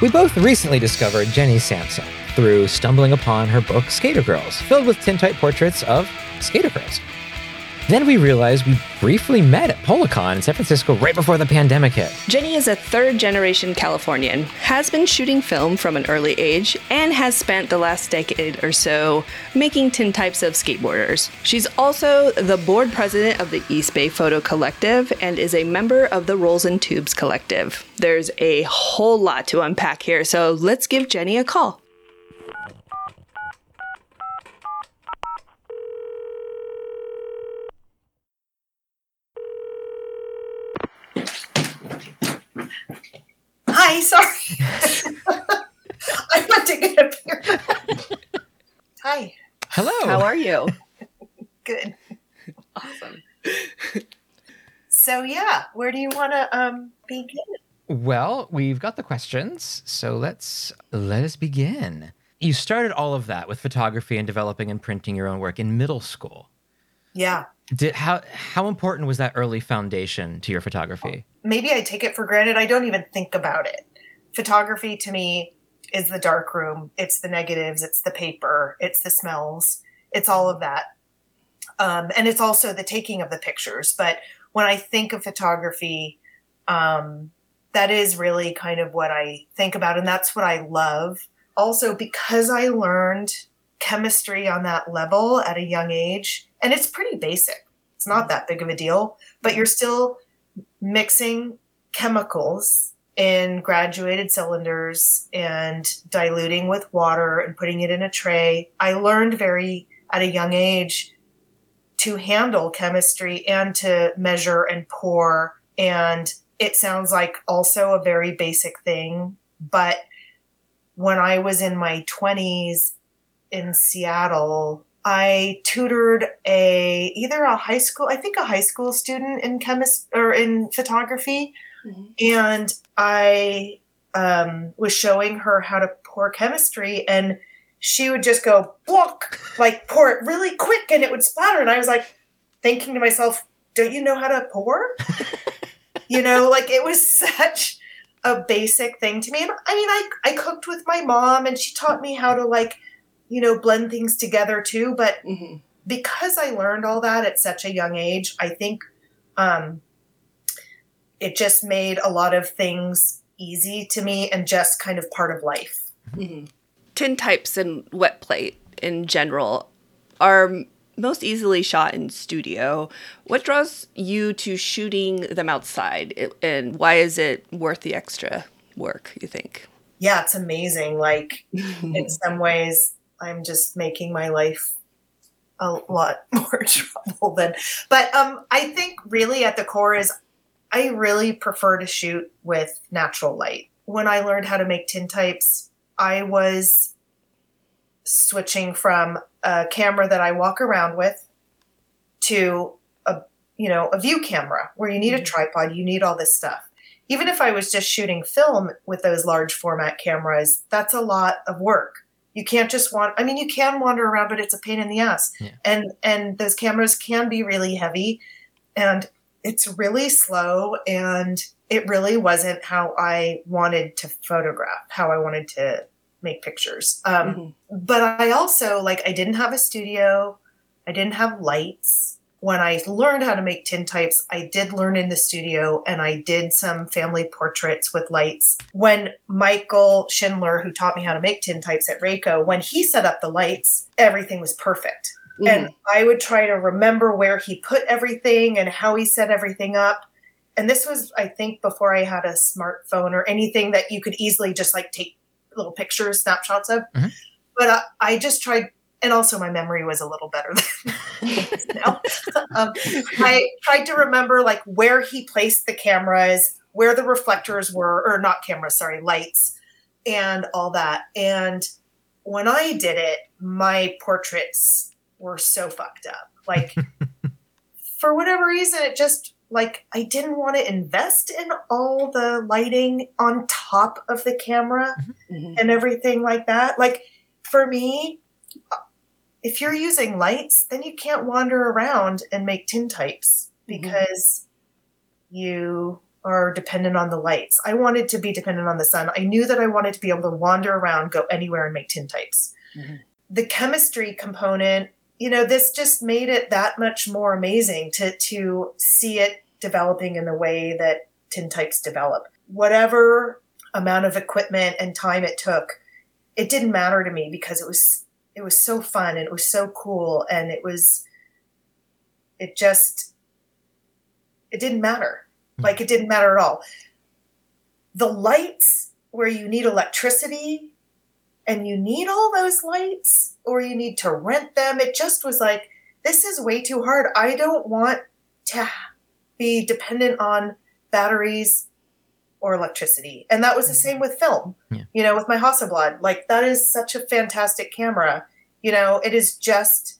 We both recently discovered Jenny Sampson through stumbling upon her book Skater Girls, filled with tintype portraits of skater girls. Then we realized we briefly met at Polacon in San Francisco right before the pandemic hit. Jenny is a third generation Californian, has been shooting film from an early age, and has spent the last decade or so making tin types of skateboarders. She's also the board president of the East Bay Photo Collective and is a member of the Rolls and Tubes Collective. There's a whole lot to unpack here, so let's give Jenny a call. Hi, sorry. I went to get a beer. Hi. Hello. How are you? Good. Awesome. So yeah, where do you want to um begin? Well, we've got the questions, so let's let us begin. You started all of that with photography and developing and printing your own work in middle school. Yeah. Did how how important was that early foundation to your photography? Maybe I take it for granted. I don't even think about it. Photography to me is the dark room. It's the negatives. It's the paper. It's the smells. It's all of that. Um, and it's also the taking of the pictures. But when I think of photography, um, that is really kind of what I think about. And that's what I love. Also, because I learned chemistry on that level at a young age, and it's pretty basic. It's not that big of a deal, but you're still mixing chemicals in graduated cylinders and diluting with water and putting it in a tray. I learned very at a young age to handle chemistry and to measure and pour. And it sounds like also a very basic thing, but when I was in my 20s in Seattle, I tutored a either a high school, I think a high school student in chemist or in photography, and I um, was showing her how to pour chemistry, and she would just go block, like pour it really quick, and it would splatter, and I was like thinking to myself, "Don't you know how to pour?" <laughs> you know, like it was such a basic thing to me. And I mean, I I cooked with my mom, and she taught me how to like you know, blend things together too. But because I learned all that at such a young age, I think um, it just made a lot of things easy to me and just kind of part of life. Tin types and wet plate in general are most easily shot in studio. What draws you to shooting them outside, and why is it worth the extra work? You think? Yeah, it's amazing. Like <laughs> in some ways, I'm just making my life a lot <laughs> more trouble than. But um, I think really at the core is I really prefer to shoot with natural light. When I learned how to make tintypes, I was switching from a camera that I walk around with to a you know a view camera where you need a tripod, you need all this stuff. Even if I was just shooting film with those large format cameras, that's a lot of work. You can't just want I mean you can wander around but it's a pain in the ass. And and those cameras can be really heavy and it's really slow and it really wasn't how I wanted to photograph, how I wanted to make pictures. Um, But I also, like, I didn't have a studio, I didn't have lights. When I learned how to make tintypes, I did learn in the studio and I did some family portraits with lights. When Michael Shindler, who taught me how to make tintypes at RayKo, when he set up the lights, everything was perfect. Mm-hmm. And I would try to remember where he put everything and how he set everything up. And this was, I think, before I had a smartphone or anything that you could easily just like take little pictures, snapshots of. Mm-hmm. But I, I just tried, and also my memory was a little better <laughs> than <laughs> <laughs> now. um, I tried to remember like where he placed the cameras, where the reflectors were, or not cameras, sorry, lights, and all that. And when I did it, my portraits were so fucked up. Like, for whatever reason, it just like I didn't want to invest in all the lighting on top of the camera and everything like that. Like, for me, if you're using lights, then you can't wander around and make tintypes mm-hmm. because you are dependent on the lights. I wanted to be dependent on the sun. I knew that I wanted to be able to wander around, go anywhere, and make tintypes. Mm-hmm. The chemistry component, you know, this just made it that much more amazing to to see it developing in the way that tintypes develop. Whatever amount of equipment and time it took, it didn't matter to me because it was it was so fun and it was so cool and it was it just it didn't matter. Hmm. Like it didn't matter at all. The lights where you need electricity and you need all those lights or you need to rent them it just was like this is way too hard. I don't want to be dependent on batteries or electricity. And that was the same with film you know with my hasselblad like that is such a fantastic camera. You know it is just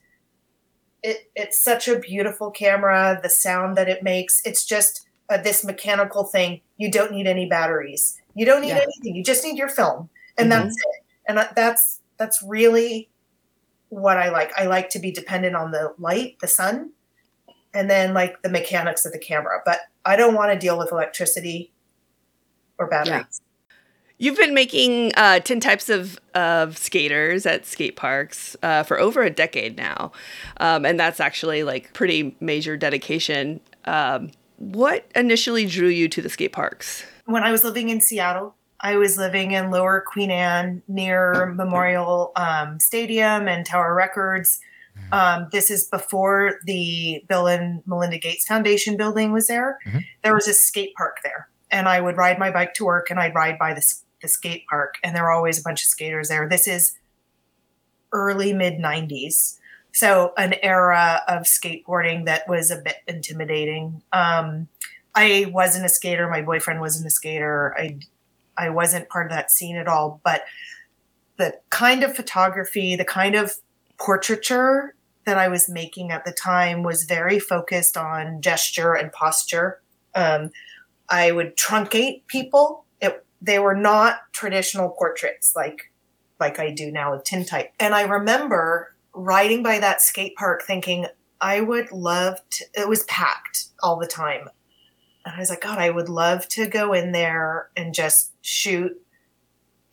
it it's such a beautiful camera the sound that it makes. It's just uh, this mechanical thing. You don't need any batteries. You don't need Yeah. anything. You just need your film. And Mhm. that's it. And that- that's that's really what i like. I like to be dependent on the light the sun and then like the mechanics of the camera. But i don't want to deal with electricity or batteries You've been making uh, tin types of, of skaters at skate parks uh, for over a decade now. Um, and that's actually like pretty major dedication. Um, what initially drew you to the skate parks? when I was living in Seattle, I was living in Lower Queen Anne near Memorial um, Stadium and Tower Records. Um, this is before the Bill and Melinda Gates Foundation building was there. Mhm. There was a skate park there, and I would ride my bike to work, and I'd ride by this the skate park, and there were always a bunch of skaters there. This is early mid '90s, so an era of skateboarding that was a bit intimidating. Um, I wasn't a skater. My boyfriend wasn't a skater. I I wasn't part of that scene at all, but the kind of photography, the kind of portraiture that I was making at the time was very focused on gesture and posture. Um, I would truncate people. It, they were not traditional portraits like like I do now with tintype. And I remember riding by that skate park thinking I would love to it was packed all the time. And I was like, God, I would love to go in there and just shoot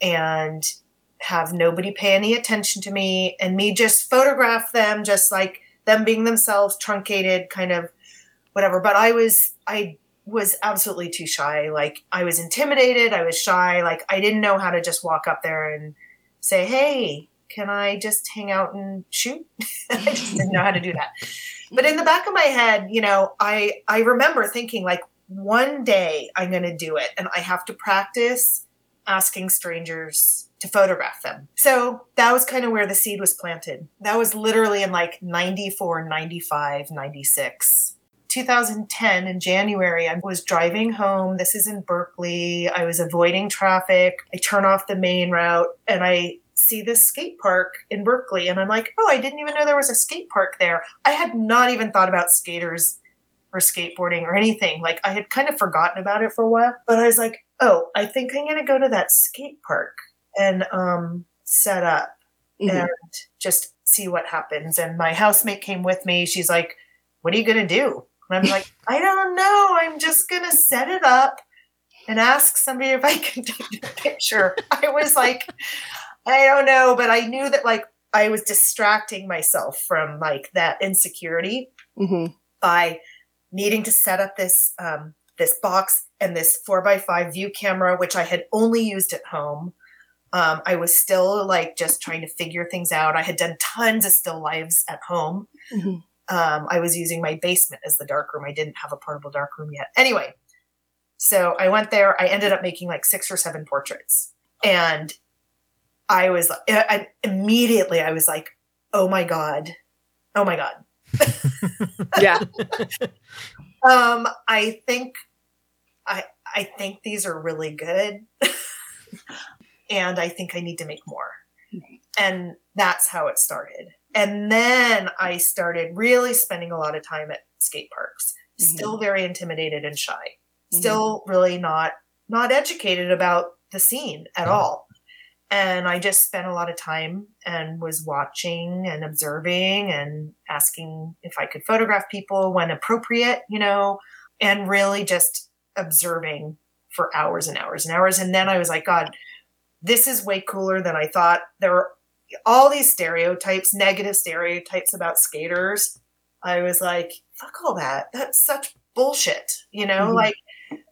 and have nobody pay any attention to me and me just photograph them just like them being themselves truncated kind of whatever but i was i was absolutely too shy like i was intimidated i was shy like i didn't know how to just walk up there and say hey can i just hang out and shoot <laughs> i just didn't know how to do that but in the back of my head you know i i remember thinking like one day i'm going to do it and i have to practice asking strangers to photograph them. So that was kind of where the seed was planted. That was literally in like 94, 95, 96. 2010 in January, I was driving home. This is in Berkeley. I was avoiding traffic. I turn off the main route and I see this skate park in Berkeley. And I'm like, oh, I didn't even know there was a skate park there. I had not even thought about skaters or skateboarding or anything. Like I had kind of forgotten about it for a while, but I was like, oh, I think I'm going to go to that skate park and um, set up Mhm. and just see what happens. And my housemate came with me. She's like, what are you going to do? And I'm like, I don't know. I'm just going to set it up and ask somebody if I <laughs> can take a picture. I was like, I don't know, but I knew that like I was distracting myself from like that insecurity by needing to set up this um, this box and this four by five view camera, which I had only used at home. Um, I was still like just trying to figure things out. I had done tons of still lives at home. Um, I was using my basement as the dark room. I didn't have a portable dark room yet. Anyway, so I went there. I ended up making like six or seven portraits, and I was I, I- immediately I was like, "Oh my god, oh my god." <laughs> yeah. <laughs> Um, I think I I think these are really good, <laughs> and I think I need to make more. And that's how it started. And then I started really spending a lot of time at skate parks. Mm-hmm. Still very intimidated and shy. Mm-hmm. Still really not not educated about the scene at all. And I just spent a lot of time and was watching and observing and asking if I could photograph people when appropriate, you know, and really just observing for hours and hours and hours. And then I was like, God, this is way cooler than I thought. There were all these stereotypes, negative stereotypes about skaters. I was like, fuck all that. That's such bullshit, you know? Mhm. Like,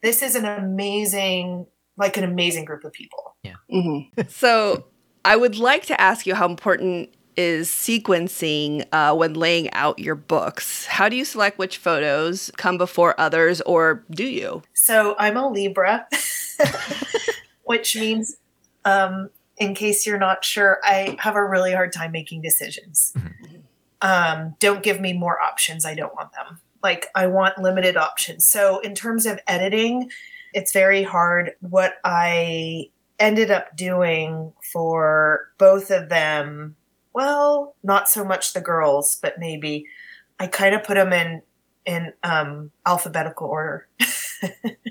this is an amazing, like, an amazing group of people. Yeah. <laughs> So I would like to ask you how important is sequencing uh, when laying out your books. How do you select which photos come before others, or do you? So I'm a Libra, <laughs> which means, um, in case you're not sure, I have a really hard time making decisions. Um, don't give me more options. I don't want them. Like, I want limited options. So, in terms of editing, it's very hard. What I ended up doing for both of them, well, not so much the girls, but maybe I kind of put them in in um, alphabetical order. <laughs>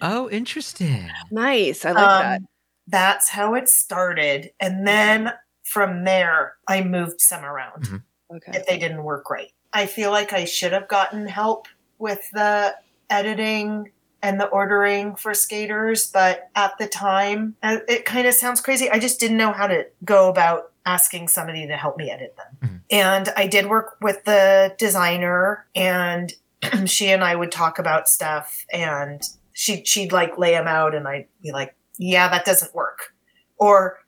Oh, interesting. Nice. I like Um, that. That's how it started. And then from there, I moved some around Okay. if they didn't work right. I feel like I should have gotten help with the editing and the ordering for skaters, but at the time, uh, it kind of sounds crazy. I just didn't know how to go about asking somebody to help me edit them. And I did work with the designer and <clears throat> she and I would talk about stuff and she she'd like lay them out and I'd be like, "Yeah, that doesn't work." Or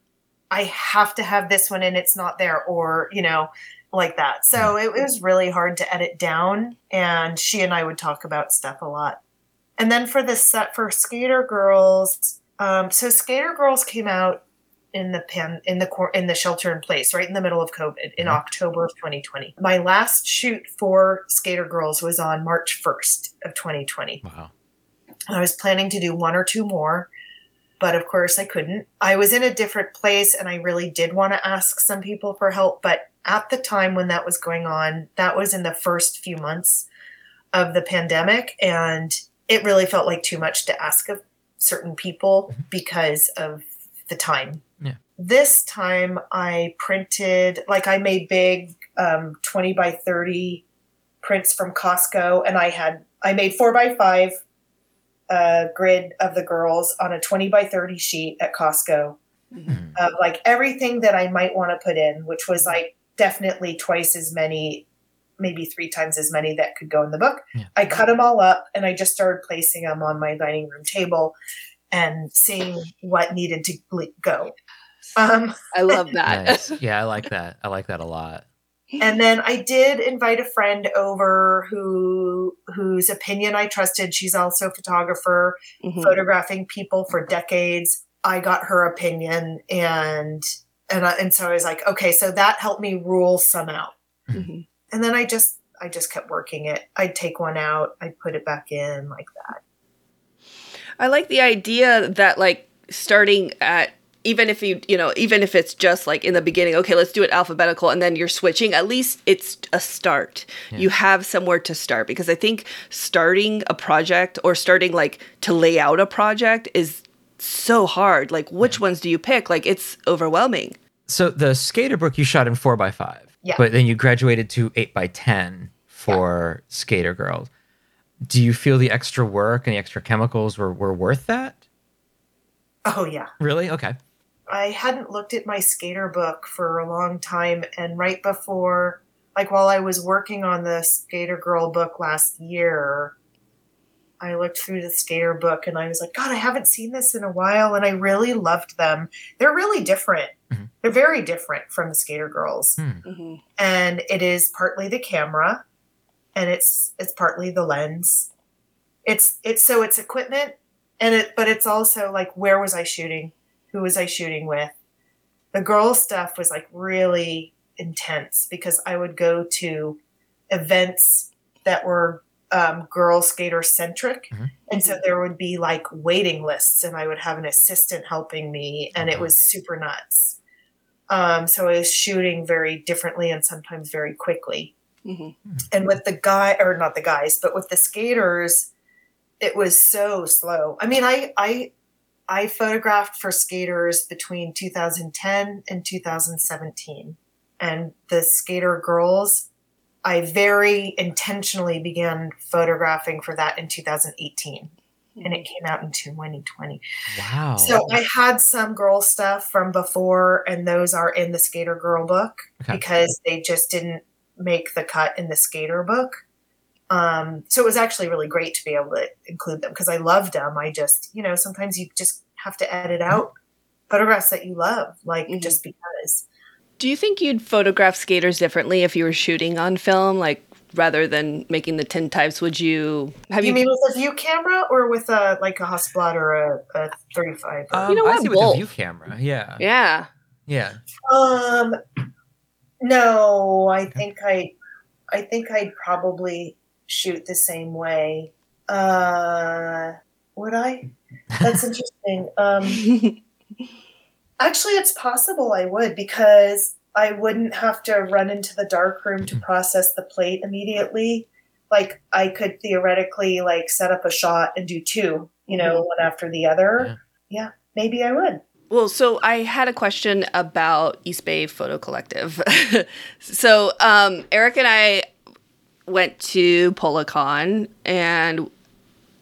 I have to have this one and it's not there, or, you know, like that. So it, it was really hard to edit down. And she and I would talk about stuff a lot. And then for the set for Skater Girls, um, so Skater Girls came out in the pen in the cor- in the shelter in place right in the middle of covid in october of 2020 my last shoot for skater girls was on march 1st of 2020 wow i was planning to do one or two more but of course i couldn't. I was in a different place and i really did want to ask some people for help but at the time when that was going on that was in the first few months of the pandemic and it really felt like too much to ask of certain people because of the time. Yeah. this time I printed, like I made big um, 20 by 30 prints from Costco, and I had, I made four by five uh, grid of the girls on a 20 by 30 sheet at Costco of like everything that I might want to put in, which was like definitely twice as many, maybe three times as many that could go in the book. I cut them all up and I just started placing them on my dining room table and seeing what needed to go. Um, I love that. Nice. <laughs> Yeah, I like that. I like that a lot. And then I did invite a friend over who whose opinion I trusted. She's also a photographer, Mhm. photographing people for decades. I got her opinion, and and I, and so I was like, okay, so that helped me rule some out. Mhm. And then I just I just kept working it. I'd take one out, I'd put it back in like that. I like the idea that like starting at even if you you know even if it's just like in the beginning okay let's do it alphabetical and then you're switching at least it's a start you have somewhere to start because i think starting a project or starting like to lay out a project is so hard like which ones do you pick like it's overwhelming So the skater book you shot in four by five, Yeah. but then you graduated to eight by ten for Skater Girls. Do you feel the extra work and the extra chemicals were, were worth that? Oh yeah. Really? Okay. I hadn't looked at my skater book for a long time. And right before, like while I was working on the Skater Girl book last year, I looked through the skater book and I was like, God, I haven't seen this in a while. And I really loved them. They're really different. Mm-hmm. They're very different from the Skater Girls. Hmm. Mm-hmm. And it is partly the camera and it's it's partly the lens. It's it's so it's equipment and it but it's also like where was I shooting? Who was I shooting with? The girl stuff was like really intense because I would go to events that were um, girl skater centric. And so there would be like waiting lists, and I would have an assistant helping me, and it was super nuts. Um, so I was shooting very differently and sometimes very quickly. And with the guy, or not the guys, but with the skaters, it was so slow. I mean, I I I photographed for skaters between 2010 and 2017, and the skater girls. I very intentionally began photographing for that in 2018, and it mm-hmm. came out in 2020. Wow. So I had some girl stuff from before, and those are in the Skater Girl book Okay. because they just didn't make the cut in the Skater book. Um, so it was actually really great to be able to include them because I loved them. I just, you know, sometimes you just have to edit out photographs that you love, like just because. do you think you'd photograph skaters differently if you were shooting on film like rather than making the tintypes would you have you, you, mean with a view camera or with a like a Hasselblad or a, a 35? or- Um, I see with a view camera. Yeah. yeah Yeah. Um, no, I think I, I think I'd probably shoot the same way. Uh, would I? That's <laughs> interesting. Um, actually, it's possible I would because I wouldn't have to run into the dark room to process the plate immediately. Like I could theoretically like set up a shot and do two, you know, Mhm. one after the other. yeah, maybe I would. Well, so I had a question about East Bay Photo Collective. <laughs> so um, Eric and I went to Polacon and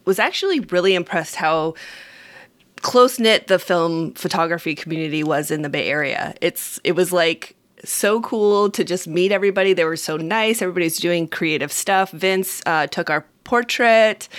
was actually really impressed how close knit the film photography community was in the Bay Area. It's it was like so cool to just meet everybody. They were so nice. Everybody's doing creative stuff. Vince uh, took our portrait,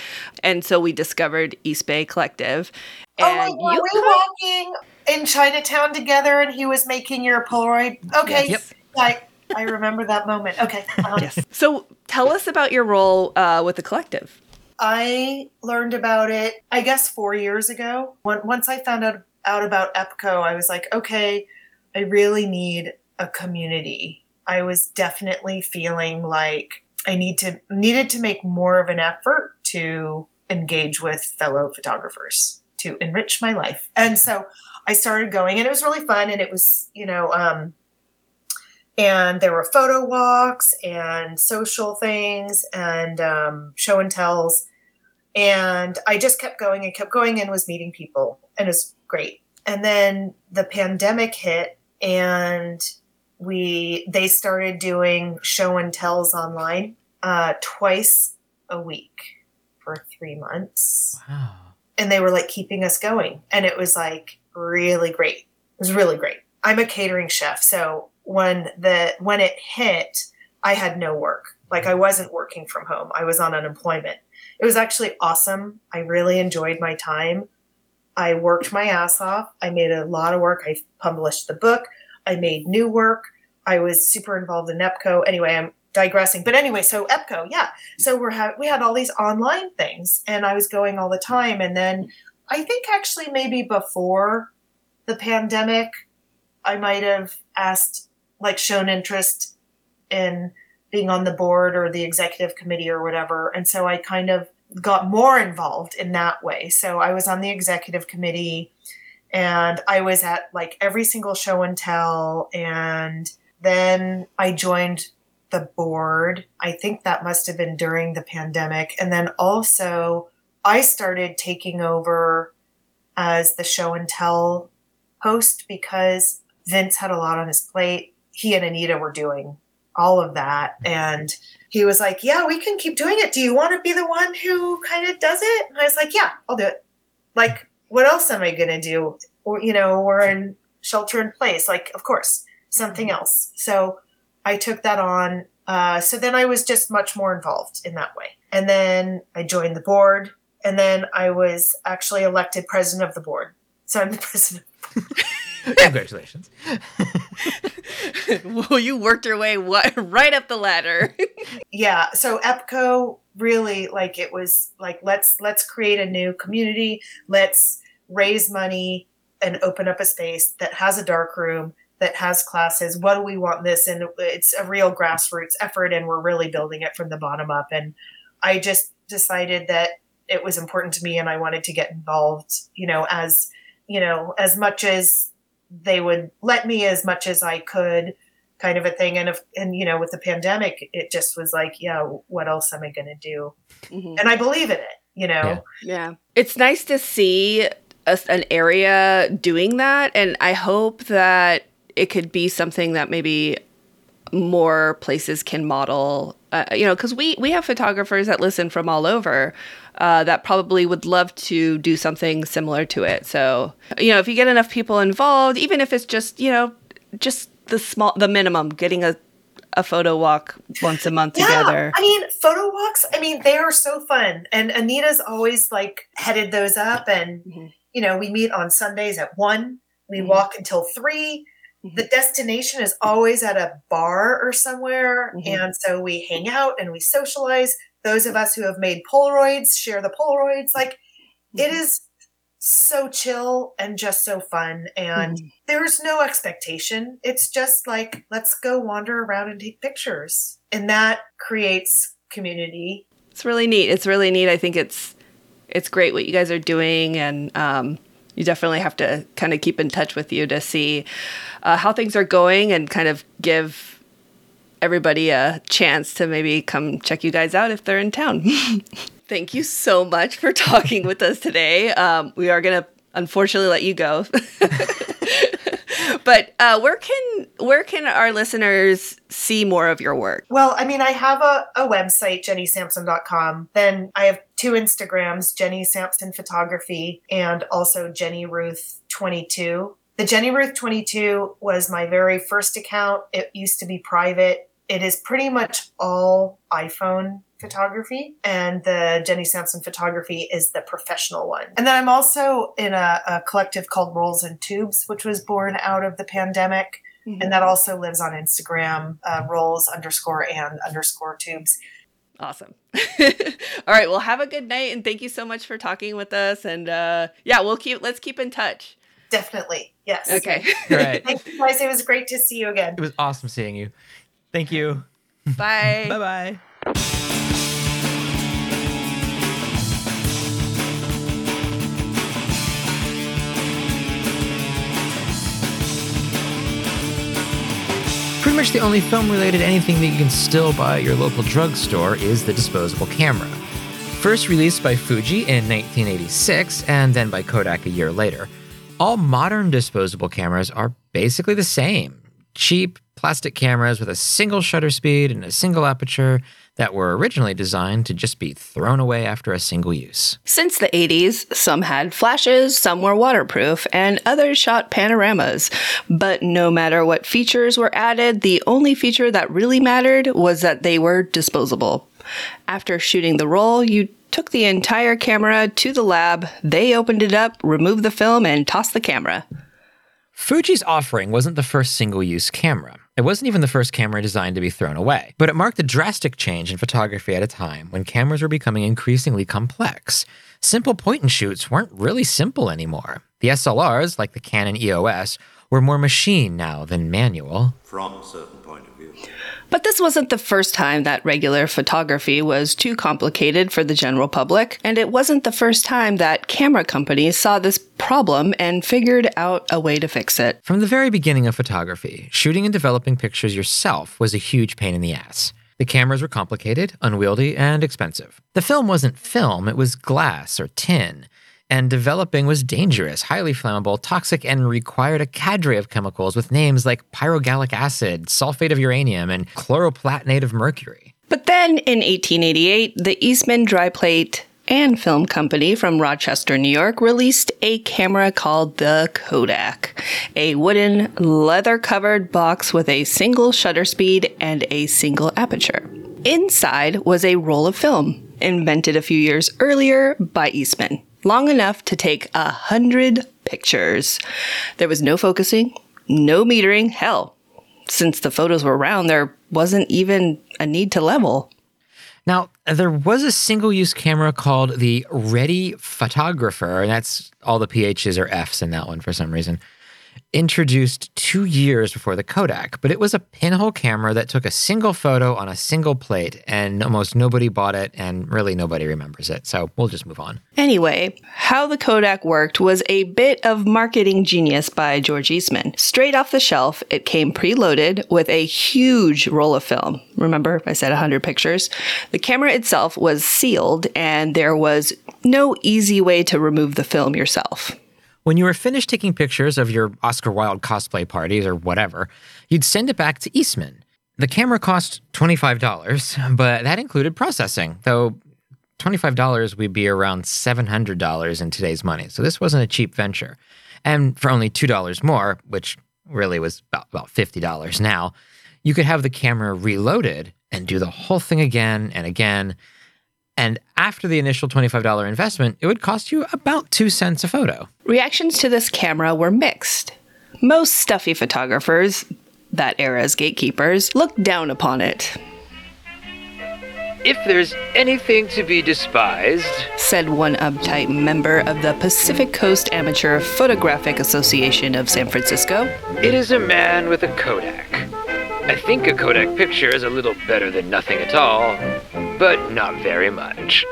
and so we discovered East Bay Collective. Oh And my you God, we walking? in Chinatown together and he was making your Polaroid. Okay. Yep. I, I remember that moment. Okay. <laughs> Um, yes. So tell us about your role uh, with the collective. I learned about it, I guess, four years ago. Once I found out, out about EPCO, I was like, okay, I really need a community. I was definitely feeling like I need to needed to make more of an effort to engage with fellow photographers to enrich my life. And so I started going and it was really fun and it was, you know, um, and there were photo walks and social things and um, show and tells. And i just kept going and kept going and was meeting people and it was great. And then the pandemic hit and we they started doing show and tells online uh, twice a week for three months. Wow. and they were like keeping us going and it was like really great. It was really great. I'm a catering chef so when the when it hit i had no work. Like i wasn't working from home. I was on unemployment. It was actually awesome. I really enjoyed my time. I worked my ass off. I made a lot of work. I published the book. I made new work. I was super involved in epco. Anyway i'm digressing. But anyway so epco yeah. So we're ha- we had all these online things and i was going all the time. And then i think actually maybe before the pandemic i might have asked like shown interest in being on the board or the executive committee or whatever and so i kind of got more involved in that way so i was on the executive committee and i was at like every single show and tell and then i joined the board. I think that must have been during the pandemic. And then also, I started taking over as the show and tell host because Vince had a lot on his plate. He and Anita were doing all of that. And he was like, Yeah, we can keep doing it. Do you want to be the one who kind of does it? And I was like, Yeah, I'll do it. Like, what else am I going to do? Or, you know, we're in shelter in place. Like, of course, something else. So, I took that on. Uh, so then I was just much more involved in that way. And then I joined the board. And then I was actually elected president of the board. So I'm the <laughs> president. <laughs> <laughs> Congratulations. <laughs> well, you worked your way wa- right up the ladder. <laughs> yeah. So EPCO really like it was like let's let's create a new community. Let's raise money and open up a space that has a dark room that has classes. What do we want this? And it's a real grassroots effort, and we're really building it from the bottom up. And I just decided that it was important to me, and I wanted to get involved. You know, as you know, as much as they would let me, as much as I could, kind of a thing. And if and you know, with the pandemic, it just was like, yeah, what else am I going to do? Mhm. And I believe in it. You know. Yeah. It's nice to see a, an area doing that. And I hope that it could be something that maybe more places can model. Uh, you know, because we, we have photographers that listen from all over uh, that probably would love to do something similar to it. So, you know, if you get enough people involved, even if it's just, you know, just the small, the minimum, getting a, a photo walk once a month together. I mean, photo walks, I mean, they are so fun. And Anita's always like headed those up. And, Mm-hmm. you know, we meet on Sundays at one, we Mhm. walk until 3 Mm-hmm. The destination is always at a bar or somewhere. Mhm. And so we hang out and we socialize. Those of us who have made Polaroids share the Polaroids. Like, it Mm-hmm. is so chill and just so fun. And Mm-hmm. there's no expectation. It's just like, let's go wander around and take pictures. And that creates community. It's really neat. It's really neat. I think it's it's great what you guys are doing, and um, you definitely have to kind of keep in touch with you to see uh, how things are going and kind of give everybody a chance to maybe come check you guys out if they're in town. <laughs> Thank you so much for talking with us today. Um, we are gonna unfortunately let you go. <laughs> but uh, where can where can our listeners see more of your work? Well, I mean, I have a, a website, jennysampson.com. Then I have two Instagrams, Jenny Sampson Photography and also Jenny Ruth 22. The Jenny Ruth 22 was my very first account. It used to be private it is pretty much all iPhone photography, and the Jenny Sampson photography is the professional one. And then I'm also in a, a collective called Rolls and Tubes, which was born out of the pandemic. And that also lives on Instagram, uh, rolls underscore and underscore tubes. Awesome. <laughs> All right. Well, have a good night, and thank you so much for talking with us. And uh, yeah, we'll keep. Let's keep in touch. Definitely. Yes. Okay. <laughs> Right. Thank you guys. It was great to see you again. It was awesome seeing you. Thank you. Bye. <laughs> bye bye. Pretty much the only film related anything that you can still buy at your local drugstore is the disposable camera. First released by Fuji in 1986 and then by Kodak a year later. All modern disposable cameras are basically the same cheap plastic cameras with a single shutter speed and a single aperture that were originally designed to just be thrown away after a single use. Since the 80s, some had flashes, some were waterproof, and others shot panoramas. But no matter what features were added, the only feature that really mattered was that they were disposable. After shooting the roll, you took the entire camera to the lab, they opened it up, removed the film, and tossed the camera. Fuji's offering wasn't the first single use camera. It wasn't even the first camera designed to be thrown away, but it marked a drastic change in photography at a time when cameras were becoming increasingly complex. Simple point and shoots weren't really simple anymore. The SLRs, like the Canon EOS, were more machine now than manual. From certain. But this wasn't the first time that regular photography was too complicated for the general public, and it wasn't the first time that camera companies saw this problem and figured out a way to fix it. From the very beginning of photography, shooting and developing pictures yourself was a huge pain in the ass. The cameras were complicated, unwieldy, and expensive. The film wasn't film, it was glass or tin. And developing was dangerous, highly flammable, toxic, and required a cadre of chemicals with names like pyrogallic acid, sulfate of uranium, and chloroplatinate of mercury. But then in 1888, the Eastman Dry Plate and Film Company from Rochester, New York released a camera called the Kodak, a wooden, leather covered box with a single shutter speed and a single aperture. Inside was a roll of film, invented a few years earlier by Eastman, long enough to take a hundred pictures. There was no focusing, no metering, hell, since the photos were round, there wasn't even a need to level. Now, there was a single use camera called the Ready Photographer, and that's all the PHs or Fs in that one for some reason. Introduced two years before the Kodak, but it was a pinhole camera that took a single photo on a single plate, and almost nobody bought it, and really nobody remembers it. So we'll just move on. Anyway, how the Kodak worked was a bit of marketing genius by George Eastman. Straight off the shelf, it came preloaded with a huge roll of film. Remember, I said 100 pictures? The camera itself was sealed, and there was no easy way to remove the film yourself. When you were finished taking pictures of your Oscar Wilde cosplay parties or whatever, you'd send it back to Eastman. The camera cost $25, <laughs> but that included processing, though $25 would be around $700 in today's money. So this wasn't a cheap venture. And for only $2 more, which really was about, about $50 now, you could have the camera reloaded and do the whole thing again and again. And after the initial $25 investment, it would cost you about two cents a photo. Reactions to this camera were mixed. Most stuffy photographers, that era's gatekeepers, looked down upon it. If there's anything to be despised, said one uptight member of the Pacific Coast Amateur Photographic Association of San Francisco, it is a man with a Kodak. I think a Kodak picture is a little better than nothing at all, but not very much.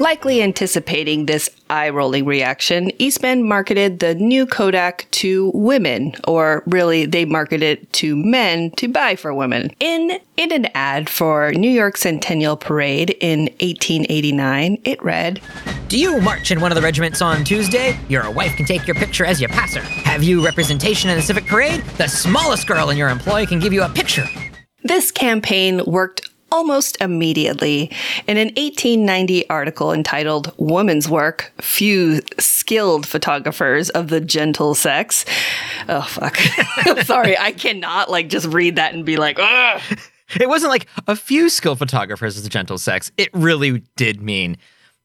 Likely anticipating this eye rolling reaction, Eastman marketed the new Kodak to women, or really, they marketed it to men to buy for women. In, in an ad for New York Centennial Parade in 1889, it read Do you march in one of the regiments on Tuesday? Your wife can take your picture as you pass her. Have you representation in the civic parade? The smallest girl in your employ can give you a picture. This campaign worked almost immediately. In an 1890 article entitled Woman's Work Few Skilled Photographers of the Gentle Sex. Oh, fuck. <laughs> Sorry, I cannot like just read that and be like, Ugh! <laughs> It wasn't like a few skilled photographers of the gentle sex. It really did mean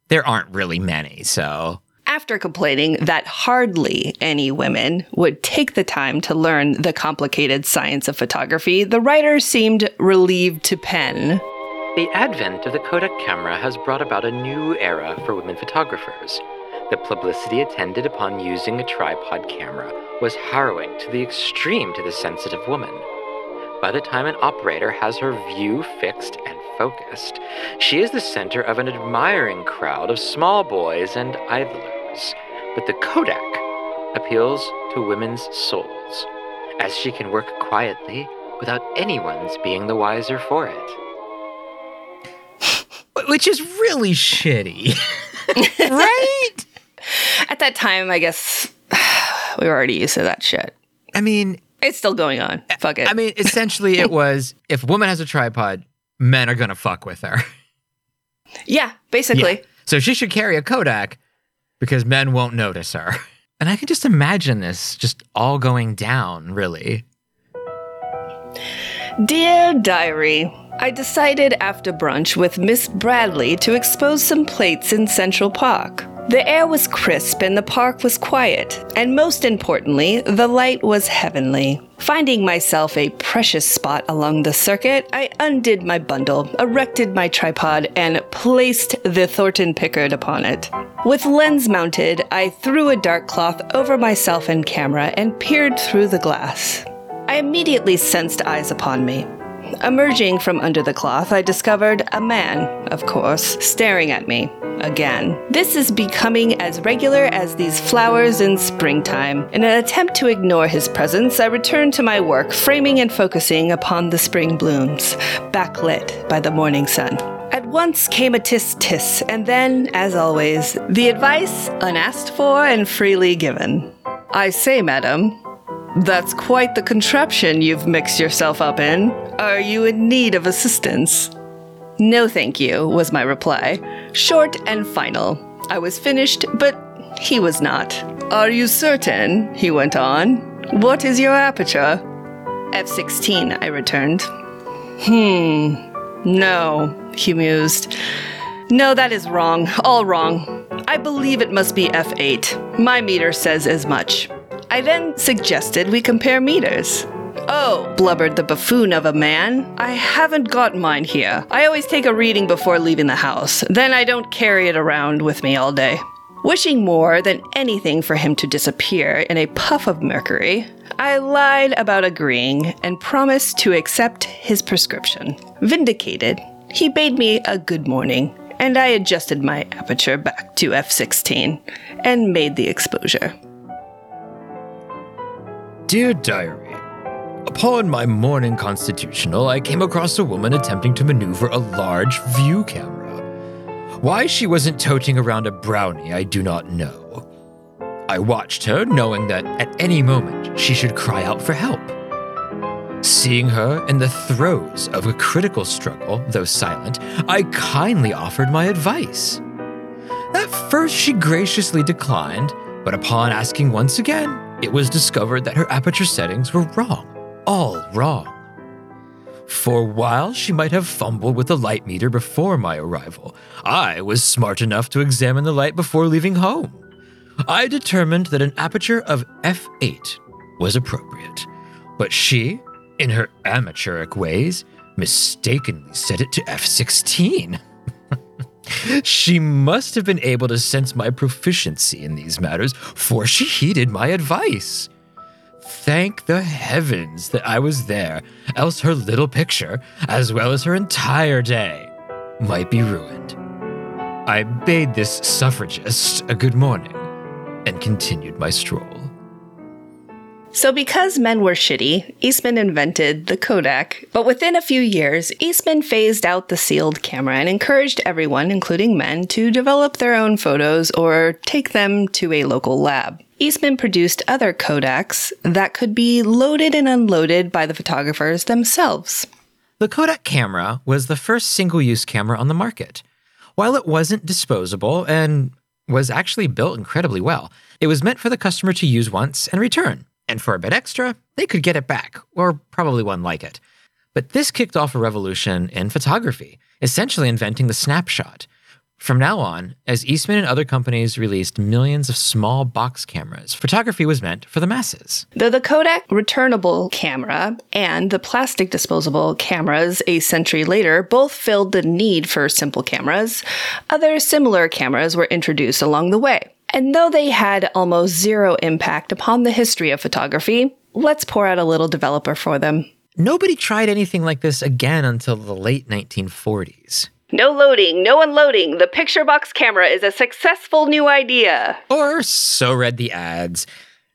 there aren't really many. So After complaining that hardly any women would take the time to learn the complicated science of photography, the writer seemed relieved to pen. The advent of the Kodak camera has brought about a new era for women photographers. The publicity attended upon using a tripod camera was harrowing to the extreme to the sensitive woman. By the time an operator has her view fixed and focused, she is the center of an admiring crowd of small boys and idlers. But the Kodak appeals to women's souls, as she can work quietly without anyone's being the wiser for it. <laughs> Which is really shitty. <laughs> right? At that time, I guess <sighs> we were already used to that shit. I mean, it's still going on. Fuck it. I mean, essentially, it was if a woman has a tripod, men are going to fuck with her. Yeah, basically. Yeah. So she should carry a Kodak because men won't notice her. <laughs> And I can just imagine this just all going down, really. Dear Diary, I decided after brunch with Miss Bradley to expose some plates in Central Park. The air was crisp and the park was quiet, and most importantly, the light was heavenly. Finding myself a precious spot along the circuit, I undid my bundle, erected my tripod, and placed the Thornton Pickard upon it. With lens mounted, I threw a dark cloth over myself and camera and peered through the glass. I immediately sensed eyes upon me. Emerging from under the cloth, I discovered a man, of course, staring at me. Again. This is becoming as regular as these flowers in springtime. In an attempt to ignore his presence, I returned to my work, framing and focusing upon the spring blooms, backlit by the morning sun. At once came a tis tis, and then, as always, the advice unasked for and freely given. I say, madam, that's quite the contraption you've mixed yourself up in. Are you in need of assistance? No, thank you, was my reply. Short and final. I was finished, but he was not. Are you certain? He went on. What is your aperture? F16, I returned. Hmm. No, he mused. No, that is wrong. All wrong. I believe it must be F8. My meter says as much. I then suggested we compare meters. Oh, blubbered the buffoon of a man. I haven't got mine here. I always take a reading before leaving the house. Then I don't carry it around with me all day. Wishing more than anything for him to disappear in a puff of mercury, I lied about agreeing and promised to accept his prescription. Vindicated, he bade me a good morning, and I adjusted my aperture back to f16 and made the exposure. Dear Diary, Upon my morning constitutional, I came across a woman attempting to maneuver a large view camera. Why she wasn't toting around a brownie, I do not know. I watched her, knowing that at any moment she should cry out for help. Seeing her in the throes of a critical struggle, though silent, I kindly offered my advice. At first, she graciously declined, but upon asking once again, it was discovered that her aperture settings were wrong all wrong. For while she might have fumbled with the light meter before my arrival, I was smart enough to examine the light before leaving home. I determined that an aperture of f8 was appropriate, but she, in her amateuric ways, mistakenly set it to f16. She must have been able to sense my proficiency in these matters, for she heeded my advice. Thank the heavens that I was there, else her little picture, as well as her entire day, might be ruined. I bade this suffragist a good morning and continued my stroll. So, because men were shitty, Eastman invented the Kodak. But within a few years, Eastman phased out the sealed camera and encouraged everyone, including men, to develop their own photos or take them to a local lab. Eastman produced other Kodaks that could be loaded and unloaded by the photographers themselves. The Kodak camera was the first single use camera on the market. While it wasn't disposable and was actually built incredibly well, it was meant for the customer to use once and return. And for a bit extra, they could get it back, or probably one like it. But this kicked off a revolution in photography, essentially inventing the snapshot. From now on, as Eastman and other companies released millions of small box cameras, photography was meant for the masses. Though the Kodak returnable camera and the plastic disposable cameras a century later both filled the need for simple cameras, other similar cameras were introduced along the way. And though they had almost zero impact upon the history of photography, let's pour out a little developer for them. Nobody tried anything like this again until the late 1940s. No loading, no unloading. The picture box camera is a successful new idea. Or so read the ads.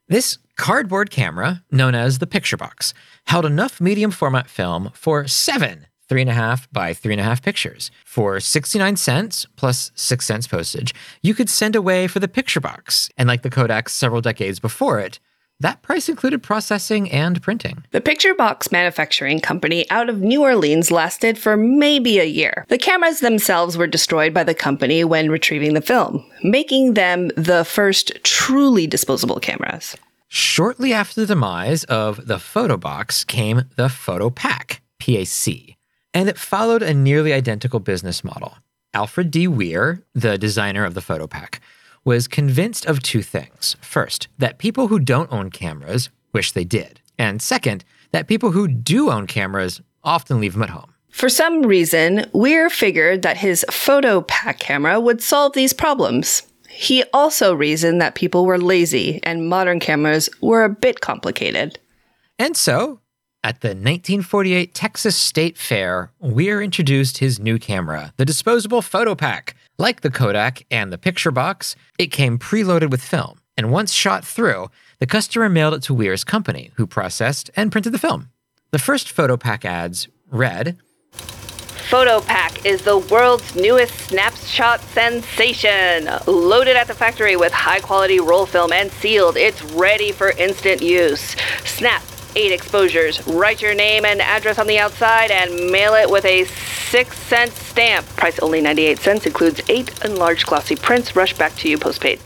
This cardboard camera, known as the picture box, held enough medium format film for seven three and a half by three and a half pictures. For 69 cents plus six cents postage, you could send away for the picture box. And like the Kodak several decades before it, that price included processing and printing. The Picture Box Manufacturing Company out of New Orleans lasted for maybe a year. The cameras themselves were destroyed by the company when retrieving the film, making them the first truly disposable cameras. Shortly after the demise of the photo box came the photo pack, PAC, and it followed a nearly identical business model. Alfred D. Weir, the designer of the photo pack, was convinced of two things. First, that people who don't own cameras wish they did. And second, that people who do own cameras often leave them at home. For some reason, Weir figured that his photo pack camera would solve these problems. He also reasoned that people were lazy and modern cameras were a bit complicated. And so, at the 1948 Texas State Fair, Weir introduced his new camera, the disposable photo pack. Like the Kodak and the picture box, it came preloaded with film, and once shot through, the customer mailed it to Weir's company, who processed and printed the film. The first photo pack ads read PhotoPack is the world's newest snapshot sensation. Loaded at the factory with high quality roll film and sealed, it's ready for instant use. Snap eight exposures, write your name and address on the outside, and mail it with a six cent stamp. Price only 98 cents, includes eight enlarged glossy prints. Rush back to you postpaid.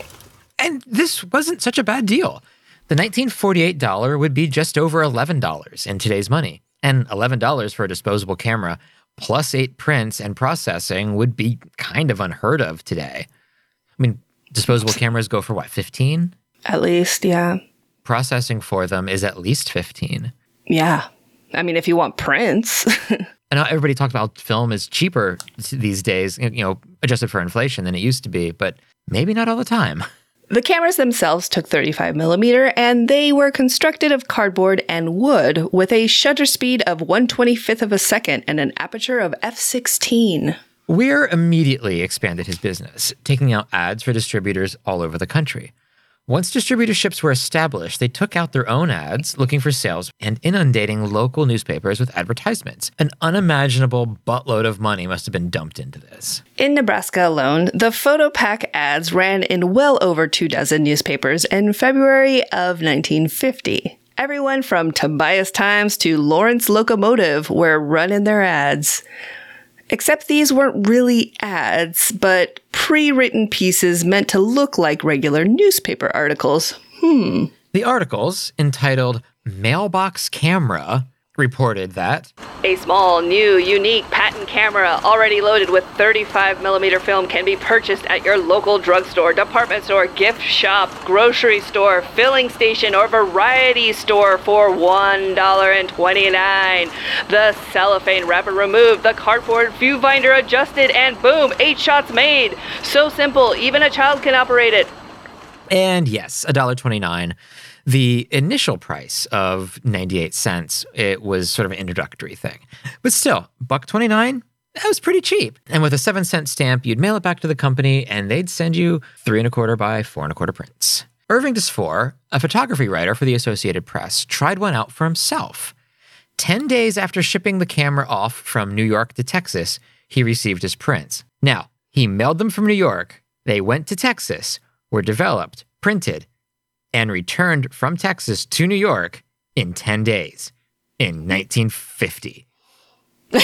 And this wasn't such a bad deal. The 1948 dollar would be just over $11 in today's money. And $11 for a disposable camera plus eight prints and processing would be kind of unheard of today. I mean, disposable cameras go for what, 15? At least, yeah. Processing for them is at least 15. Yeah. I mean, if you want prints. <laughs> And everybody talks about film is cheaper these days, you know, adjusted for inflation than it used to be, but maybe not all the time. <laughs> The cameras themselves took 35 millimeter, and they were constructed of cardboard and wood with a shutter speed of 125th of a second and an aperture of f16. Weir immediately expanded his business, taking out ads for distributors all over the country. Once distributorships were established, they took out their own ads looking for sales and inundating local newspapers with advertisements. An unimaginable buttload of money must have been dumped into this. In Nebraska alone, the PhotoPack ads ran in well over two dozen newspapers in February of 1950. Everyone from Tobias Times to Lawrence Locomotive were running their ads. Except these weren't really ads, but pre written pieces meant to look like regular newspaper articles. Hmm. The articles, entitled Mailbox Camera, reported that a small, new, unique patent camera already loaded with 35mm film can be purchased at your local drugstore, department store, gift shop, grocery store, filling station, or variety store for $1.29. The cellophane wrapper removed, the cardboard viewfinder adjusted, and boom, eight shots made. So simple, even a child can operate it. And yes, $1.29 the initial price of 98 cents it was sort of an introductory thing. But still buck 29 that was pretty cheap. And with a seven cent stamp you'd mail it back to the company and they'd send you three and a quarter by four and a quarter prints. Irving Desfor a photography writer for the associated press tried one out for himself. 10 days after shipping the camera off from new york to texas he received his prints. Now he mailed them from new york. They went to texas were developed printed and returned from Texas to New York in 10 days in <laughs> 1950. <laughs>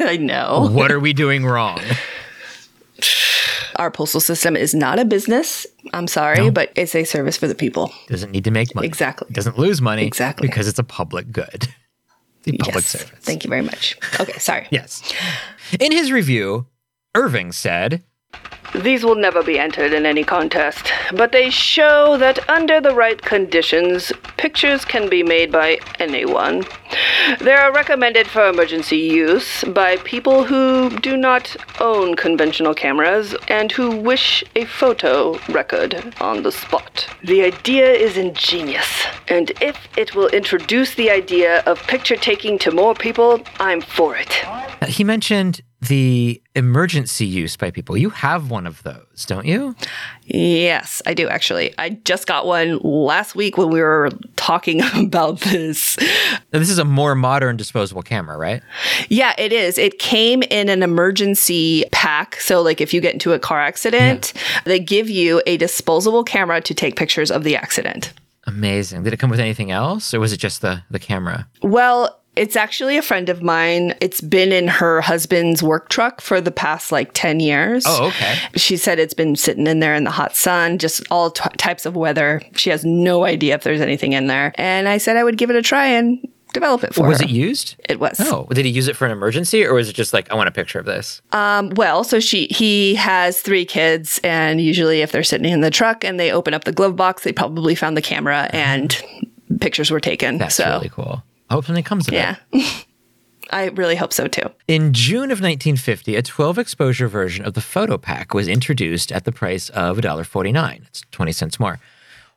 I know. What are we doing wrong? <sighs> Our postal system is not a business. I'm sorry, no. but it's a service for the people. Doesn't need to make money. Exactly. Doesn't lose money. Exactly. Because it's a public good. <laughs> The public Yes. service. Thank you very much. Okay, sorry. Yes. In his review, Irving said, These will never be entered in any contest, but they show that under the right conditions, pictures can be made by anyone. They are recommended for emergency use by people who do not own conventional cameras and who wish a photo record on the spot. The idea is ingenious, and if it will introduce the idea of picture taking to more people, I'm for it. he mentioned the emergency use by people. You have one of those, don't you? Yes, I do actually. I just got one last week when we were talking <laughs> about this. Now, this is a more modern disposable camera, right? Yeah, it is. It came in an emergency pack. So, like, if you get into a car accident, they give you a disposable camera to take pictures of the accident. Amazing. Did it come with anything else, or was it just the the camera? Well, it's actually a friend of mine. It's been in her husband's work truck for the past like 10 years. Oh, okay. She said it's been sitting in there in the hot sun, just all t- types of weather. She has no idea if there's anything in there. And I said I would give it a try and develop it for her. was her. it used? It was. Oh, did he use it for an emergency, or was it just like I want a picture of this? Um, well, so she he has three kids, and usually if they're sitting in the truck and they open up the glove box, they probably found the camera and pictures were taken. That's so really cool. I hope something comes of it. yeah, <laughs> I really hope so too. In June of 1950, a 12 exposure version of the photo pack was introduced at the price of $1.49. It's 20 cents more.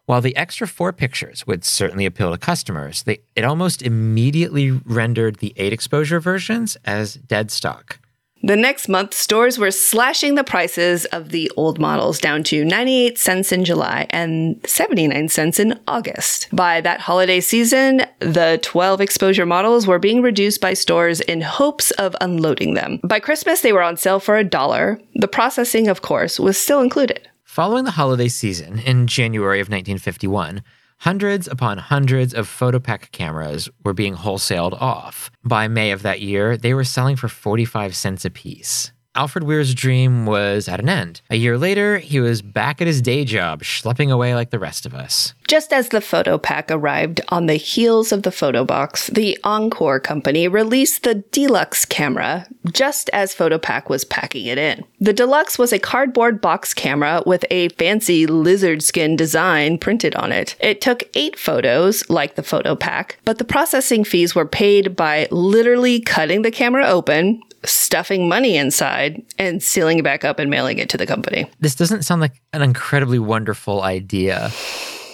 While the extra four pictures would certainly appeal to customers, they, it almost immediately rendered the eight exposure versions as dead stock. The next month, stores were slashing the prices of the old models down to 98 cents in July and 79 cents in August. By that holiday season, the 12 exposure models were being reduced by stores in hopes of unloading them. By Christmas, they were on sale for a dollar. The processing, of course, was still included. Following the holiday season in January of 1951, hundreds upon hundreds of photopack cameras were being wholesaled off. By May of that year, they were selling for 45 cents apiece. Alfred Weir's dream was at an end. A year later, he was back at his day job, schlepping away like the rest of us. Just as the photo pack arrived on the heels of the photo box, the Encore company released the Deluxe camera just as Photopack was packing it in. The Deluxe was a cardboard box camera with a fancy lizard skin design printed on it. It took eight photos, like the photo pack, but the processing fees were paid by literally cutting the camera open, stuffing money inside, and sealing it back up and mailing it to the company. This doesn't sound like an incredibly wonderful idea.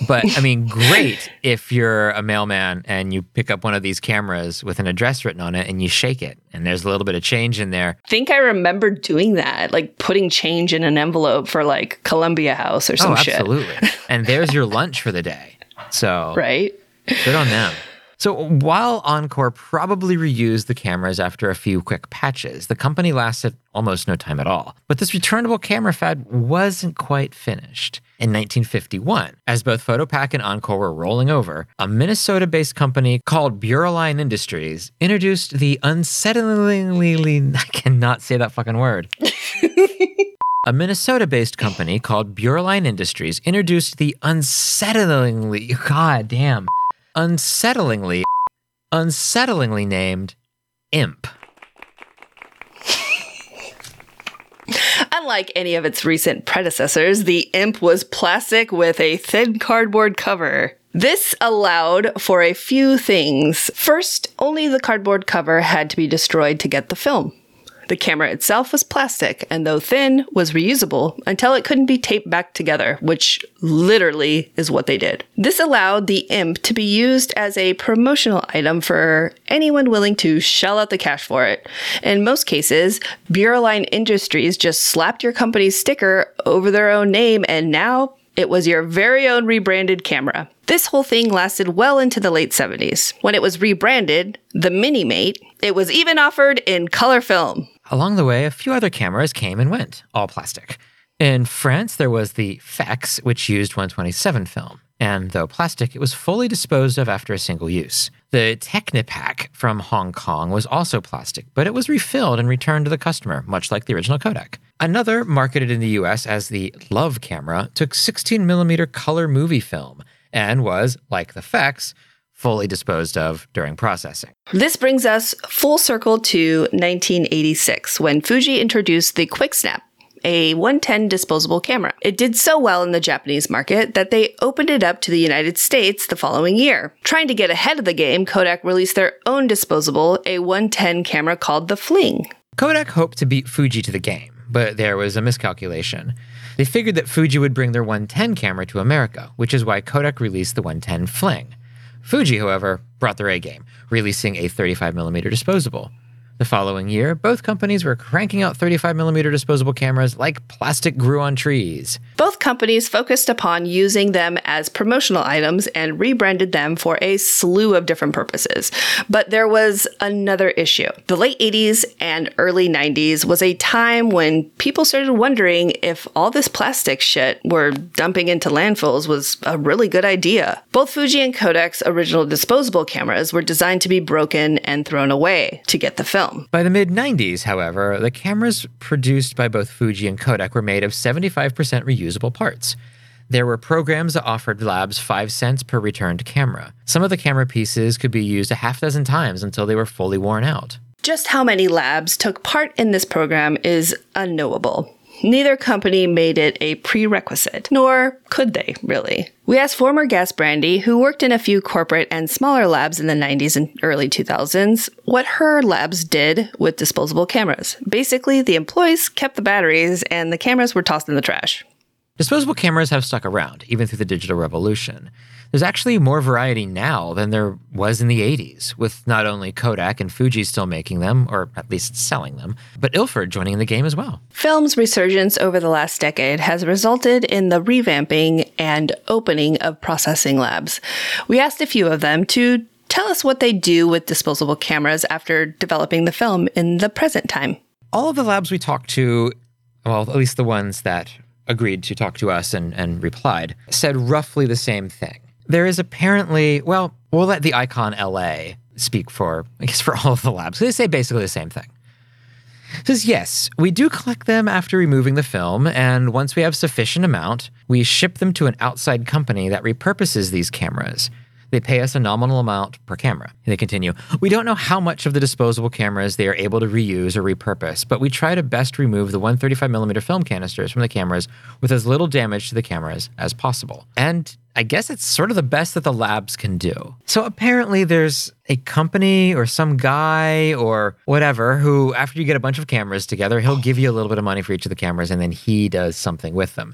But I mean, <laughs> great if you're a mailman and you pick up one of these cameras with an address written on it and you shake it and there's a little bit of change in there. think I remember doing that, like putting change in an envelope for like Columbia House or oh, some oh, shit. absolutely. and there's your <laughs> lunch for the day. So, Right? good on them. So, while Encore probably reused the cameras after a few quick patches, the company lasted almost no time at all. But this returnable camera fad wasn't quite finished. In 1951, as both Photopack and Encore were rolling over, a Minnesota based company called Bureauline Industries introduced the unsettlingly, I cannot say that fucking word. <laughs> A Minnesota based company called Bureauline Industries introduced the unsettlingly, <laughs> god damn, unsettlingly, unsettlingly named IMP. Unlike any of its recent predecessors, the Imp was plastic with a thin cardboard cover. This allowed for a few things. First, only the cardboard cover had to be destroyed to get the film. The camera itself was plastic, and though thin, was reusable until it couldn't be taped back together, which literally is what they did. This allowed the IMP to be used as a promotional item for anyone willing to shell out the cash for it. In most cases, Bureauline Industries just slapped your company's sticker over their own name, and now it was your very own rebranded camera. This whole thing lasted well into the late 70s. When it was rebranded, the Minimate, it was even offered in color film. Along the way, a few other cameras came and went, all plastic. In France, there was the FEX, which used 127 film. And though plastic, it was fully disposed of after a single use. The Technipack from Hong Kong was also plastic, but it was refilled and returned to the customer, much like the original Kodak. Another, marketed in the US as the Love camera, took 16mm color movie film and was, like the FEX, fully disposed of during processing. This brings us full circle to 1986 when Fuji introduced the Quick Snap, a 110 disposable camera. It did so well in the Japanese market that they opened it up to the United States the following year. Trying to get ahead of the game, Kodak released their own disposable, a 110 camera called the Fling. Kodak hoped to beat Fuji to the game, but there was a miscalculation. They figured that Fuji would bring their 110 camera to America, which is why Kodak released the 110 Fling. Fuji, however, brought their A game, releasing a 35mm disposable. The following year, both companies were cranking out 35mm disposable cameras like plastic grew on trees. Both companies focused upon using them as promotional items and rebranded them for a slew of different purposes. But there was another issue. The late 80s and early 90s was a time when people started wondering if all this plastic shit we're dumping into landfills was a really good idea. Both Fuji and Kodak's original disposable cameras were designed to be broken and thrown away to get the film. By the mid 90s, however, the cameras produced by both Fuji and Kodak were made of 75% reusable parts. There were programs that offered labs 5 cents per returned camera. Some of the camera pieces could be used a half dozen times until they were fully worn out. Just how many labs took part in this program is unknowable. Neither company made it a prerequisite, nor could they, really. We asked former guest Brandy, who worked in a few corporate and smaller labs in the 90s and early 2000s, what her labs did with disposable cameras. Basically, the employees kept the batteries and the cameras were tossed in the trash. Disposable cameras have stuck around, even through the digital revolution. There's actually more variety now than there was in the 80s, with not only Kodak and Fuji still making them, or at least selling them, but Ilford joining in the game as well. Film's resurgence over the last decade has resulted in the revamping and opening of processing labs. We asked a few of them to tell us what they do with disposable cameras after developing the film in the present time. All of the labs we talked to, well, at least the ones that agreed to talk to us and, and replied, said roughly the same thing. There is apparently, well, we'll let the icon LA speak for, I guess, for all of the labs. They say basically the same thing. It says, yes, we do collect them after removing the film, and once we have sufficient amount, we ship them to an outside company that repurposes these cameras. They pay us a nominal amount per camera. And they continue, we don't know how much of the disposable cameras they are able to reuse or repurpose, but we try to best remove the 135mm film canisters from the cameras with as little damage to the cameras as possible. And I guess it's sort of the best that the labs can do. So apparently, there's a company or some guy or whatever who, after you get a bunch of cameras together, he'll give you a little bit of money for each of the cameras and then he does something with them.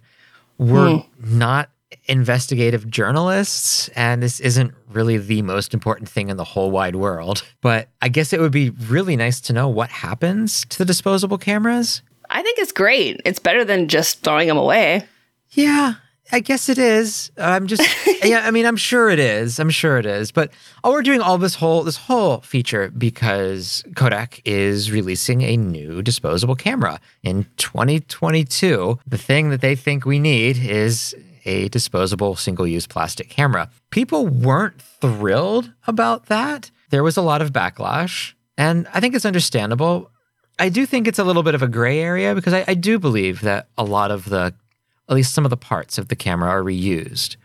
We're Hmm. not investigative journalists, and this isn't really the most important thing in the whole wide world. But I guess it would be really nice to know what happens to the disposable cameras. I think it's great. It's better than just throwing them away. Yeah, I guess it is. I'm just <laughs> yeah, I mean I'm sure it is. I'm sure it is. But oh, we're doing all this whole this whole feature because Kodak is releasing a new disposable camera in 2022. The thing that they think we need is a disposable single-use plastic camera. People weren't thrilled about that. There was a lot of backlash, and I think it's understandable. I do think it's a little bit of a gray area because I, I do believe that a lot of the at least some of the parts of the camera are reused.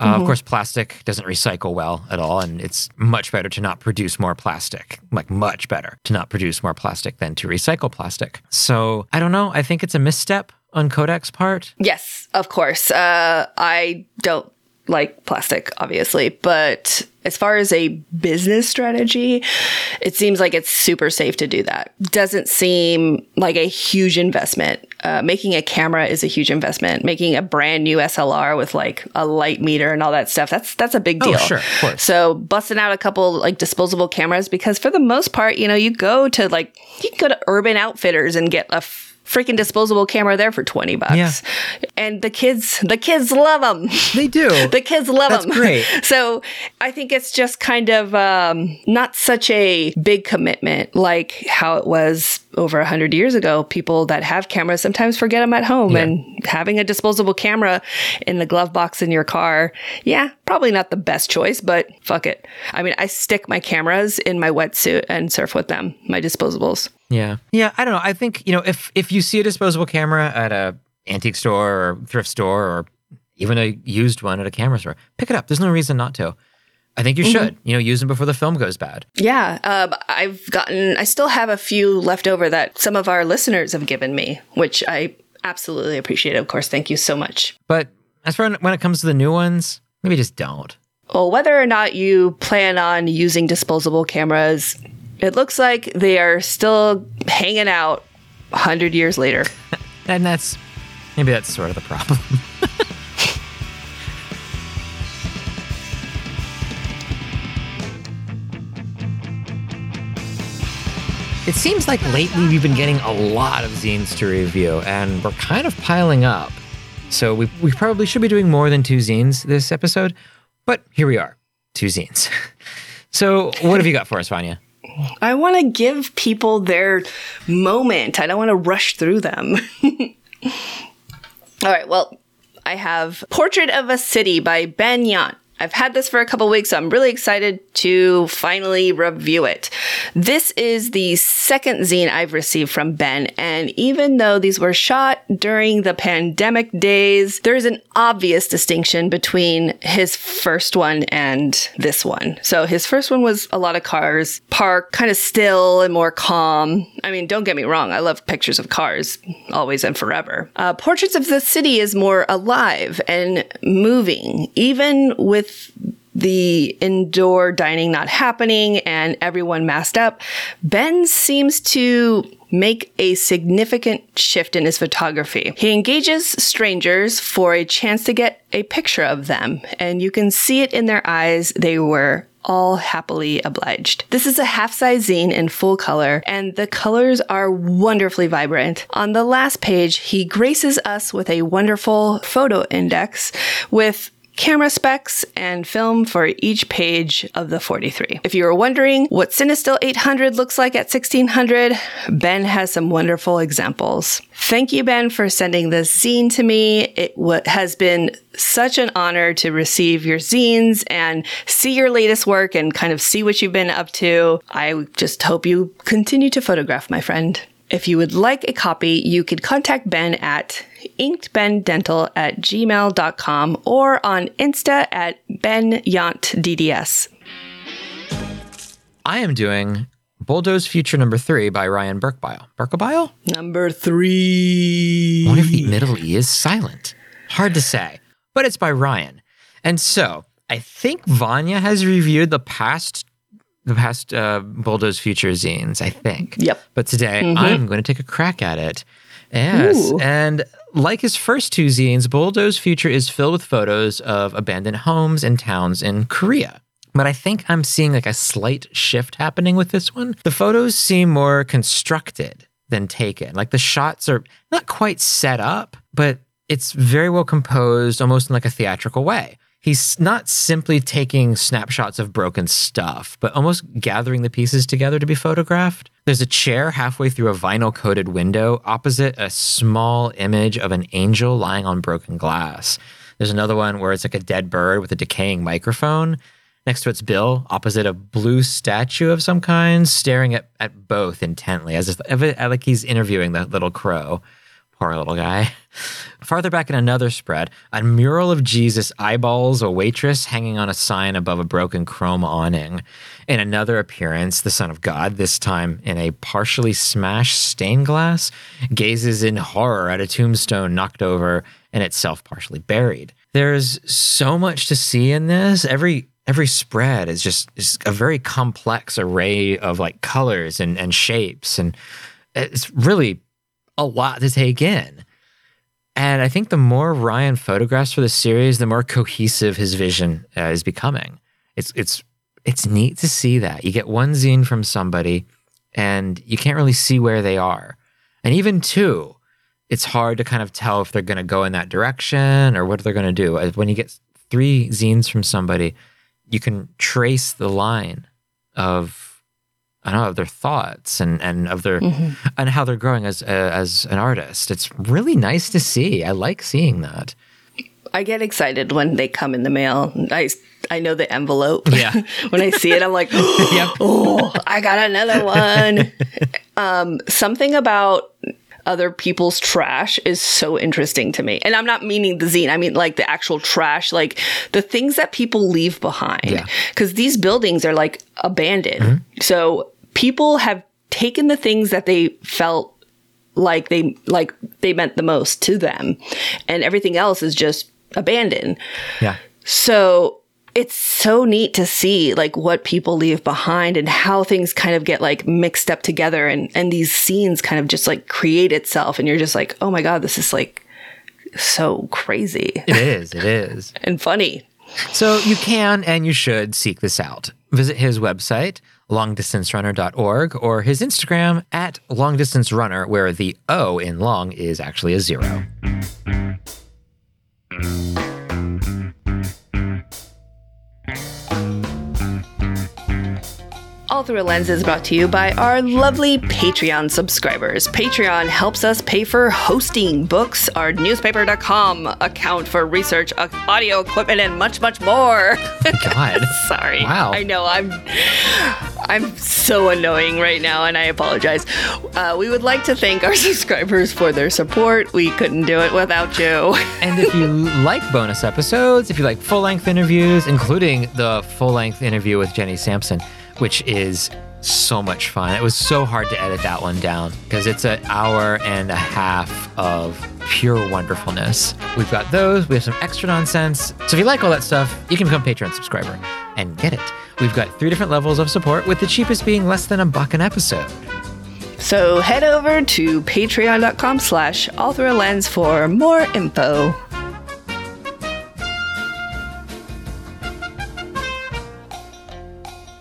Uh, Of Mhm. course, plastic doesn't recycle well at all, and it's much better to not produce more plastic. Like, much better to not produce more plastic than to recycle plastic. So, I don't know. I think it's a misstep on Kodak's part. Yes, of course. Uh, I don't like plastic, obviously, but as far as a business strategy, it seems like it's super safe to do that. Doesn't seem like a huge investment. Uh, making a camera is a huge investment. Making a brand new SLR with like a light meter and all that stuff, that's that's a big deal. Oh, deal. sure, of course. So busting out a couple like disposable cameras because for the most part, you know, you go to like you can go to Urban Outfitters and get a f- freaking disposable camera there for 20 bucks. Yeah. And the kids the kids love them. They do. <laughs> the kids love That's them. great. <laughs> So, I think it's just kind of um, not such a big commitment like how it was over 100 years ago. People that have cameras sometimes forget them at home Yeah. and having a disposable camera in the glove box in your car, yeah, probably not the best choice, but fuck it. I mean, I stick my cameras in my wetsuit and surf with them, my disposables. Yeah. Yeah, I don't know. I think, you know, if if you see a disposable camera at a antique store or thrift store or even a used one at a camera store, pick it up. There's no reason not to. I think you Mhm. should. You know, use them before the film goes bad. Yeah, uh, I've gotten, I still have a few left over that some of our listeners have given me, which I absolutely appreciate. Of course, thank you so much. But as for when it comes to the new ones, maybe just don't. Well, whether or not you plan on using disposable cameras, it looks like they are still hanging out 100 years later. <laughs> And that's maybe that's sort of the problem. <laughs> It seems like lately we've been getting a lot of zines to review, and we're kind of piling up. So we, we probably should be doing more than two zines this episode, but here we are, two zines. <laughs> So what have you got for us, Vanya? I want to give people their moment. I don't want to rush through them. <laughs> All right, well, I have Portrait of a City by Ben Yant. I've had this for a couple weeks, so I'm really excited to finally review it. This is the second zine I've received from Ben, and even though these were shot during the pandemic days, there's an obvious distinction between his first one and this one. So his first one was a lot of cars, parked, kind of still and more calm. I mean, don't get me wrong, I love pictures of cars, always and forever. Uh, Portraits of the City is more alive and moving, even with the indoor dining not happening and everyone masked up, Ben seems to make a significant shift in his photography. He engages strangers for a chance to get a picture of them, and you can see it in their eyes. They were all happily obliged. This is a half size zine in full color, and the colors are wonderfully vibrant. On the last page, he graces us with a wonderful photo index with camera specs and film for each page of the 43. If you were wondering what Cinestill 800 looks like at 1600, Ben has some wonderful examples. Thank you, Ben, for sending this zine to me. It w- has been such an honor to receive your zines and see your latest work and kind of see what you've been up to. I just hope you continue to photograph, my friend. If you would like a copy, you could contact Ben at inkedbendental at gmail.com or on Insta at benyantdds. I am doing Bulldoze Future Number Three by Ryan Burkbile. Burkbile? Number three. Wonder if the middle E is silent. Hard to say, but it's by Ryan. And so I think Vanya has reviewed the past the past uh, Bulldoze Future zines, I think. Yep. But today Mhm. I'm going to take a crack at it. Yes. Ooh. And like his first two zines, Bulldoze Future is filled with photos of abandoned homes and towns in Korea. But I think I'm seeing like a slight shift happening with this one. The photos seem more constructed than taken. Like the shots are not quite set up, but it's very well composed, almost in like a theatrical way. He's not simply taking snapshots of broken stuff, but almost gathering the pieces together to be photographed. There's a chair halfway through a vinyl coated window opposite a small image of an angel lying on broken glass. There's another one where it's like a dead bird with a decaying microphone. Next to its bill, opposite a blue statue of some kind, staring at, at both intently, as if like he's interviewing the little crow. Poor little guy. Farther back in another spread, a mural of Jesus eyeballs a waitress hanging on a sign above a broken chrome awning. In another appearance, the Son of God, this time in a partially smashed stained glass, gazes in horror at a tombstone knocked over and itself partially buried. There's so much to see in this. Every every spread is just is a very complex array of like colors and, and shapes and it's really a lot to take in. And I think the more Ryan photographs for the series, the more cohesive his vision uh, is becoming. It's it's it's neat to see that you get one zine from somebody, and you can't really see where they are, and even two, it's hard to kind of tell if they're going to go in that direction or what they're going to do. Uh, When you get three zines from somebody, you can trace the line of I don't know of their thoughts and and of their Mhm. and how they're growing as uh, as an artist. It's really nice to see. I like seeing that. I get excited when they come in the mail. I, I know the envelope. Yeah. <laughs> when I see it, I'm like, <laughs> oh, I got another one. <laughs> um, something about other people's trash is so interesting to me. And I'm not meaning the zine, I mean like the actual trash, like the things that people leave behind. Yeah. Because these buildings are like abandoned. So people have taken the things that they felt like they like they meant the most to them and everything else is just abandoned. Yeah. So it's so neat to see like what people leave behind and how things kind of get like mixed up together and and these scenes kind of just like create itself and you're just like, "Oh my god, this is like so crazy It is. It is. <laughs> and funny." So you can and you should seek this out. Visit his website, longdistancerunner.org, or his Instagram at longdistancerunner, where the O in long is actually a zero. All Through a Lens is brought to you by our lovely Patreon subscribers. Patreon helps us pay for hosting, books, our newspaper.com account for research, uh, audio equipment, and much, much more. God. <laughs> Sorry. Wow. I know I'm I'm so annoying right now and I apologize. Uh, we would like to thank our <laughs> subscribers for their support. We couldn't do it without you. <laughs> And if you like bonus episodes, if you like full length interviews, including the full length interview with Jenny Sampson, which is so much fun. It was so hard to edit that one down because it's an hour and a half of pure wonderfulness. We've got those, we have some extra nonsense. So if you like all that stuff, you can become a Patreon subscriber and get it. We've got three different levels of support, with the cheapest being less than a buck an episode. So head over to patreon.com slash all through a lens for more info.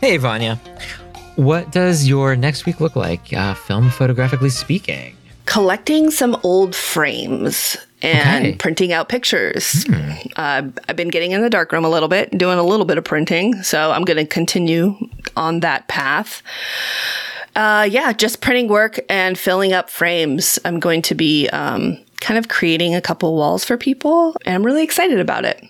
Hey, Vanya. What does your next week look like, uh, film photographically speaking? collecting some old frames and Okay. printing out pictures. Uh, I've been getting in the darkroom a little bit, doing a little bit of printing, so I'm going to continue on that path. Uh, yeah, just printing work and filling up frames. I'm going to be um, kind of creating a couple walls for people, and I'm really excited about it.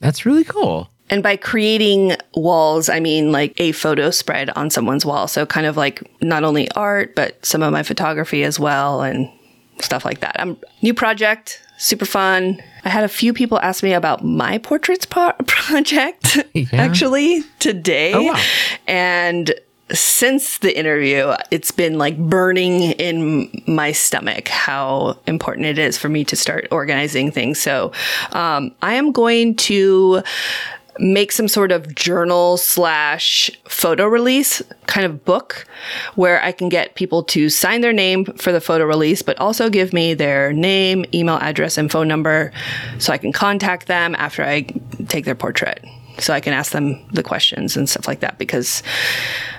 That's really cool. And by creating walls, I mean like a photo spread on someone's wall. So kind of like not only art, but some of my photography as well and stuff like that. I'm new project, super fun. I had a few people ask me about my portraits po- <laughs> project actually today. Oh, wow. And since the interview, it's been like burning in my stomach how important it is for me to start organizing things. So um, I am going to make some sort of journal slash photo release kind of book where I can get people to sign their name for the photo release, but also give me their name, email address, and phone number so I can contact them after I take their portrait. So I can ask them the questions and stuff like that because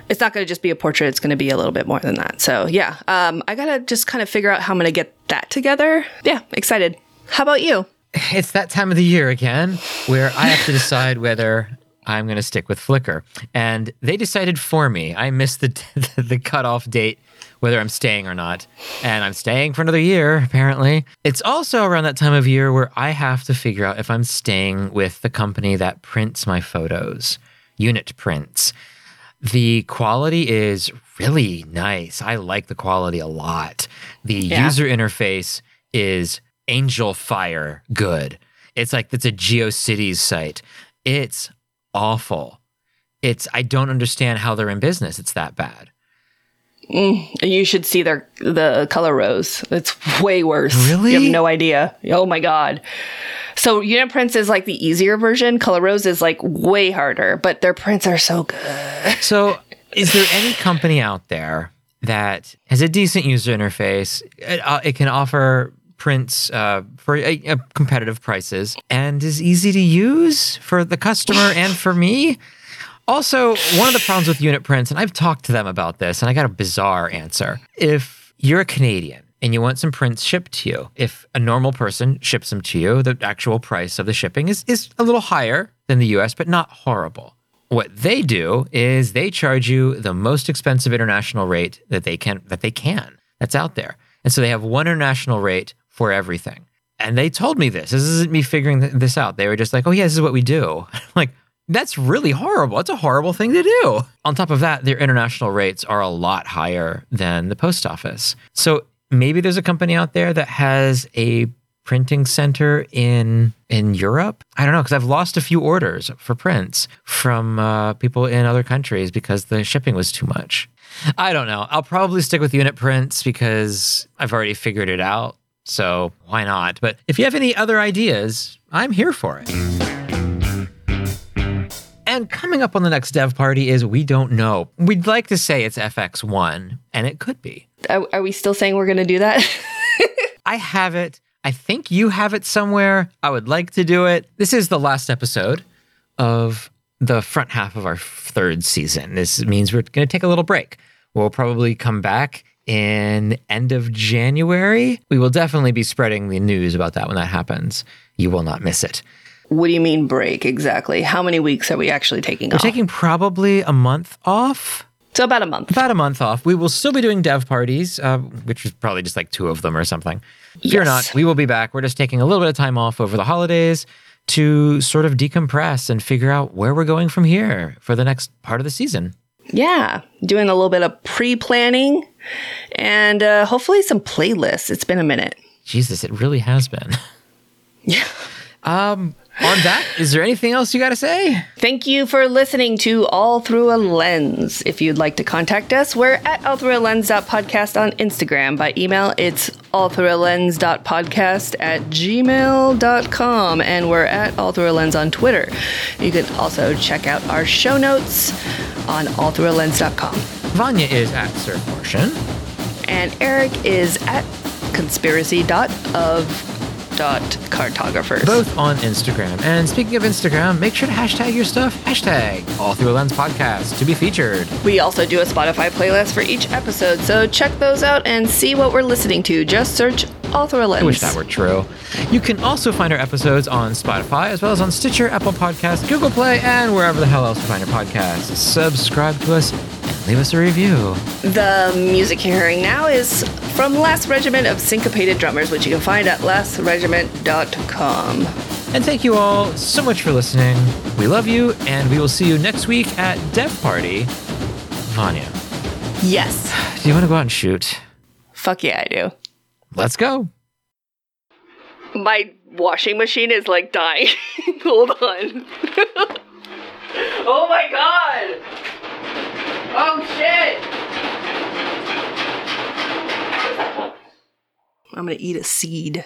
it's not going to just be a portrait. It's going to be a little bit more than that. So yeah, um, I got to just kind of figure out how I'm going to get that together. Yeah, excited. How about you? It's that time of the year again where I have to decide whether I'm going to stick with Flickr. And they decided for me. I missed <laughs> the, the cutoff date, whether I'm staying or not. And I'm staying for another year, apparently. It's also around that time of year where I have to figure out if I'm staying with the company that prints my photos, Unit Prints. The quality is really nice. I like the quality a lot. The Yeah. user interface is Angelfire good. It's like it's a GeoCities site. It's awful. It's I don't understand how they're in business. It's that bad. Mm, you should see their the color rose. It's way worse. Really? You have no idea. Oh my god. So unit prints is like the easier version. Color rose is like way harder, but their prints are so good. So, is there any company out there that has a decent user interface? It, uh, it can offer prints uh, for uh, uh, competitive prices and is easy to use for the customer <laughs> and for me. Also, one of the problems with unit prints, and I've talked to them about this, and I got a bizarre answer. If you're a Canadian and you want some prints shipped to you, if a normal person ships them to you, the actual price of the shipping is, is a little higher than the US, but not horrible. What they do is they charge you the most expensive international rate that they can that they can that's out there. And so they have one international rate for everything. And they told me this. This isn't me figuring th- this out. They were just like, "Oh yeah, this is what we do." <laughs> Like, that's really horrible. It's a horrible thing to do. On top of that, their international rates are a lot higher than the post office. So maybe there's a company out there that has a printing center in in Europe. I don't know because I've lost a few orders for prints from uh, people in other countries because the shipping was too much. I don't know. I'll probably stick with unit prints because I've already figured it out. So why not? But if you have any other ideas, I'm here for it. And coming up on the next dev party is we don't know. We'd like to say it's FX1, and it could be. Are, are we still saying we're going to do that? <laughs> I have it. I think you have it somewhere. I would like to do it. This is the last episode of the front half of our third season. This means we're going to take a little break. We'll probably come back in end of January. We will definitely be spreading the news about that when that happens. You will not miss it. what do you mean break exactly? How many weeks are we actually taking off? We're off? taking probably a month off. So about a month. About a month off. We will still be doing dev parties, uh, which is probably just like two of them or something. Fear Yes. not, we will be back. We're just taking a little bit of time off over the holidays to sort of decompress and figure out where we're going from here for the next part of the season. Yeah, doing a little bit of pre planning and uh, hopefully some playlists. It's been a minute. Jesus, it really has been. Yeah. Um, on that, is there anything else you got to say? Thank you for listening to All Through a Lens. If you'd like to contact us, we're at all through a lens podcast on Instagram. By email, it's all through a lens podcast at gmail.com. And we're at All Through a Lens on Twitter. You can also check out our show notes on allthroughalens.com. Vanya is at Sir Motion. And Eric is at conspiracy.of.cartographers. Both on Instagram. And speaking of Instagram, make sure to hashtag your stuff. Hashtag All Through a Lens Podcast to be featured. We also do a Spotify playlist for each episode, so check those out and see what we're listening to. Just search All Through a Lens. I wish that were true. You can also find our episodes on Spotify, as well as on Stitcher, Apple Podcasts, Google Play, and wherever the hell else you find your podcasts. Subscribe to us and leave us a review. The music you're hearing now is from Last Regiment of Syncopated Drummers, which you can find at lastregiment.com. And thank you all so much for listening. We love you, and we will see you next week at Dev Party. Vanya, Yes. do you want to go out and shoot? Fuck yeah, I do. Let's go. My washing machine is like dying. <laughs> Hold on. <laughs> oh my god! Oh shit! I'm gonna eat a seed.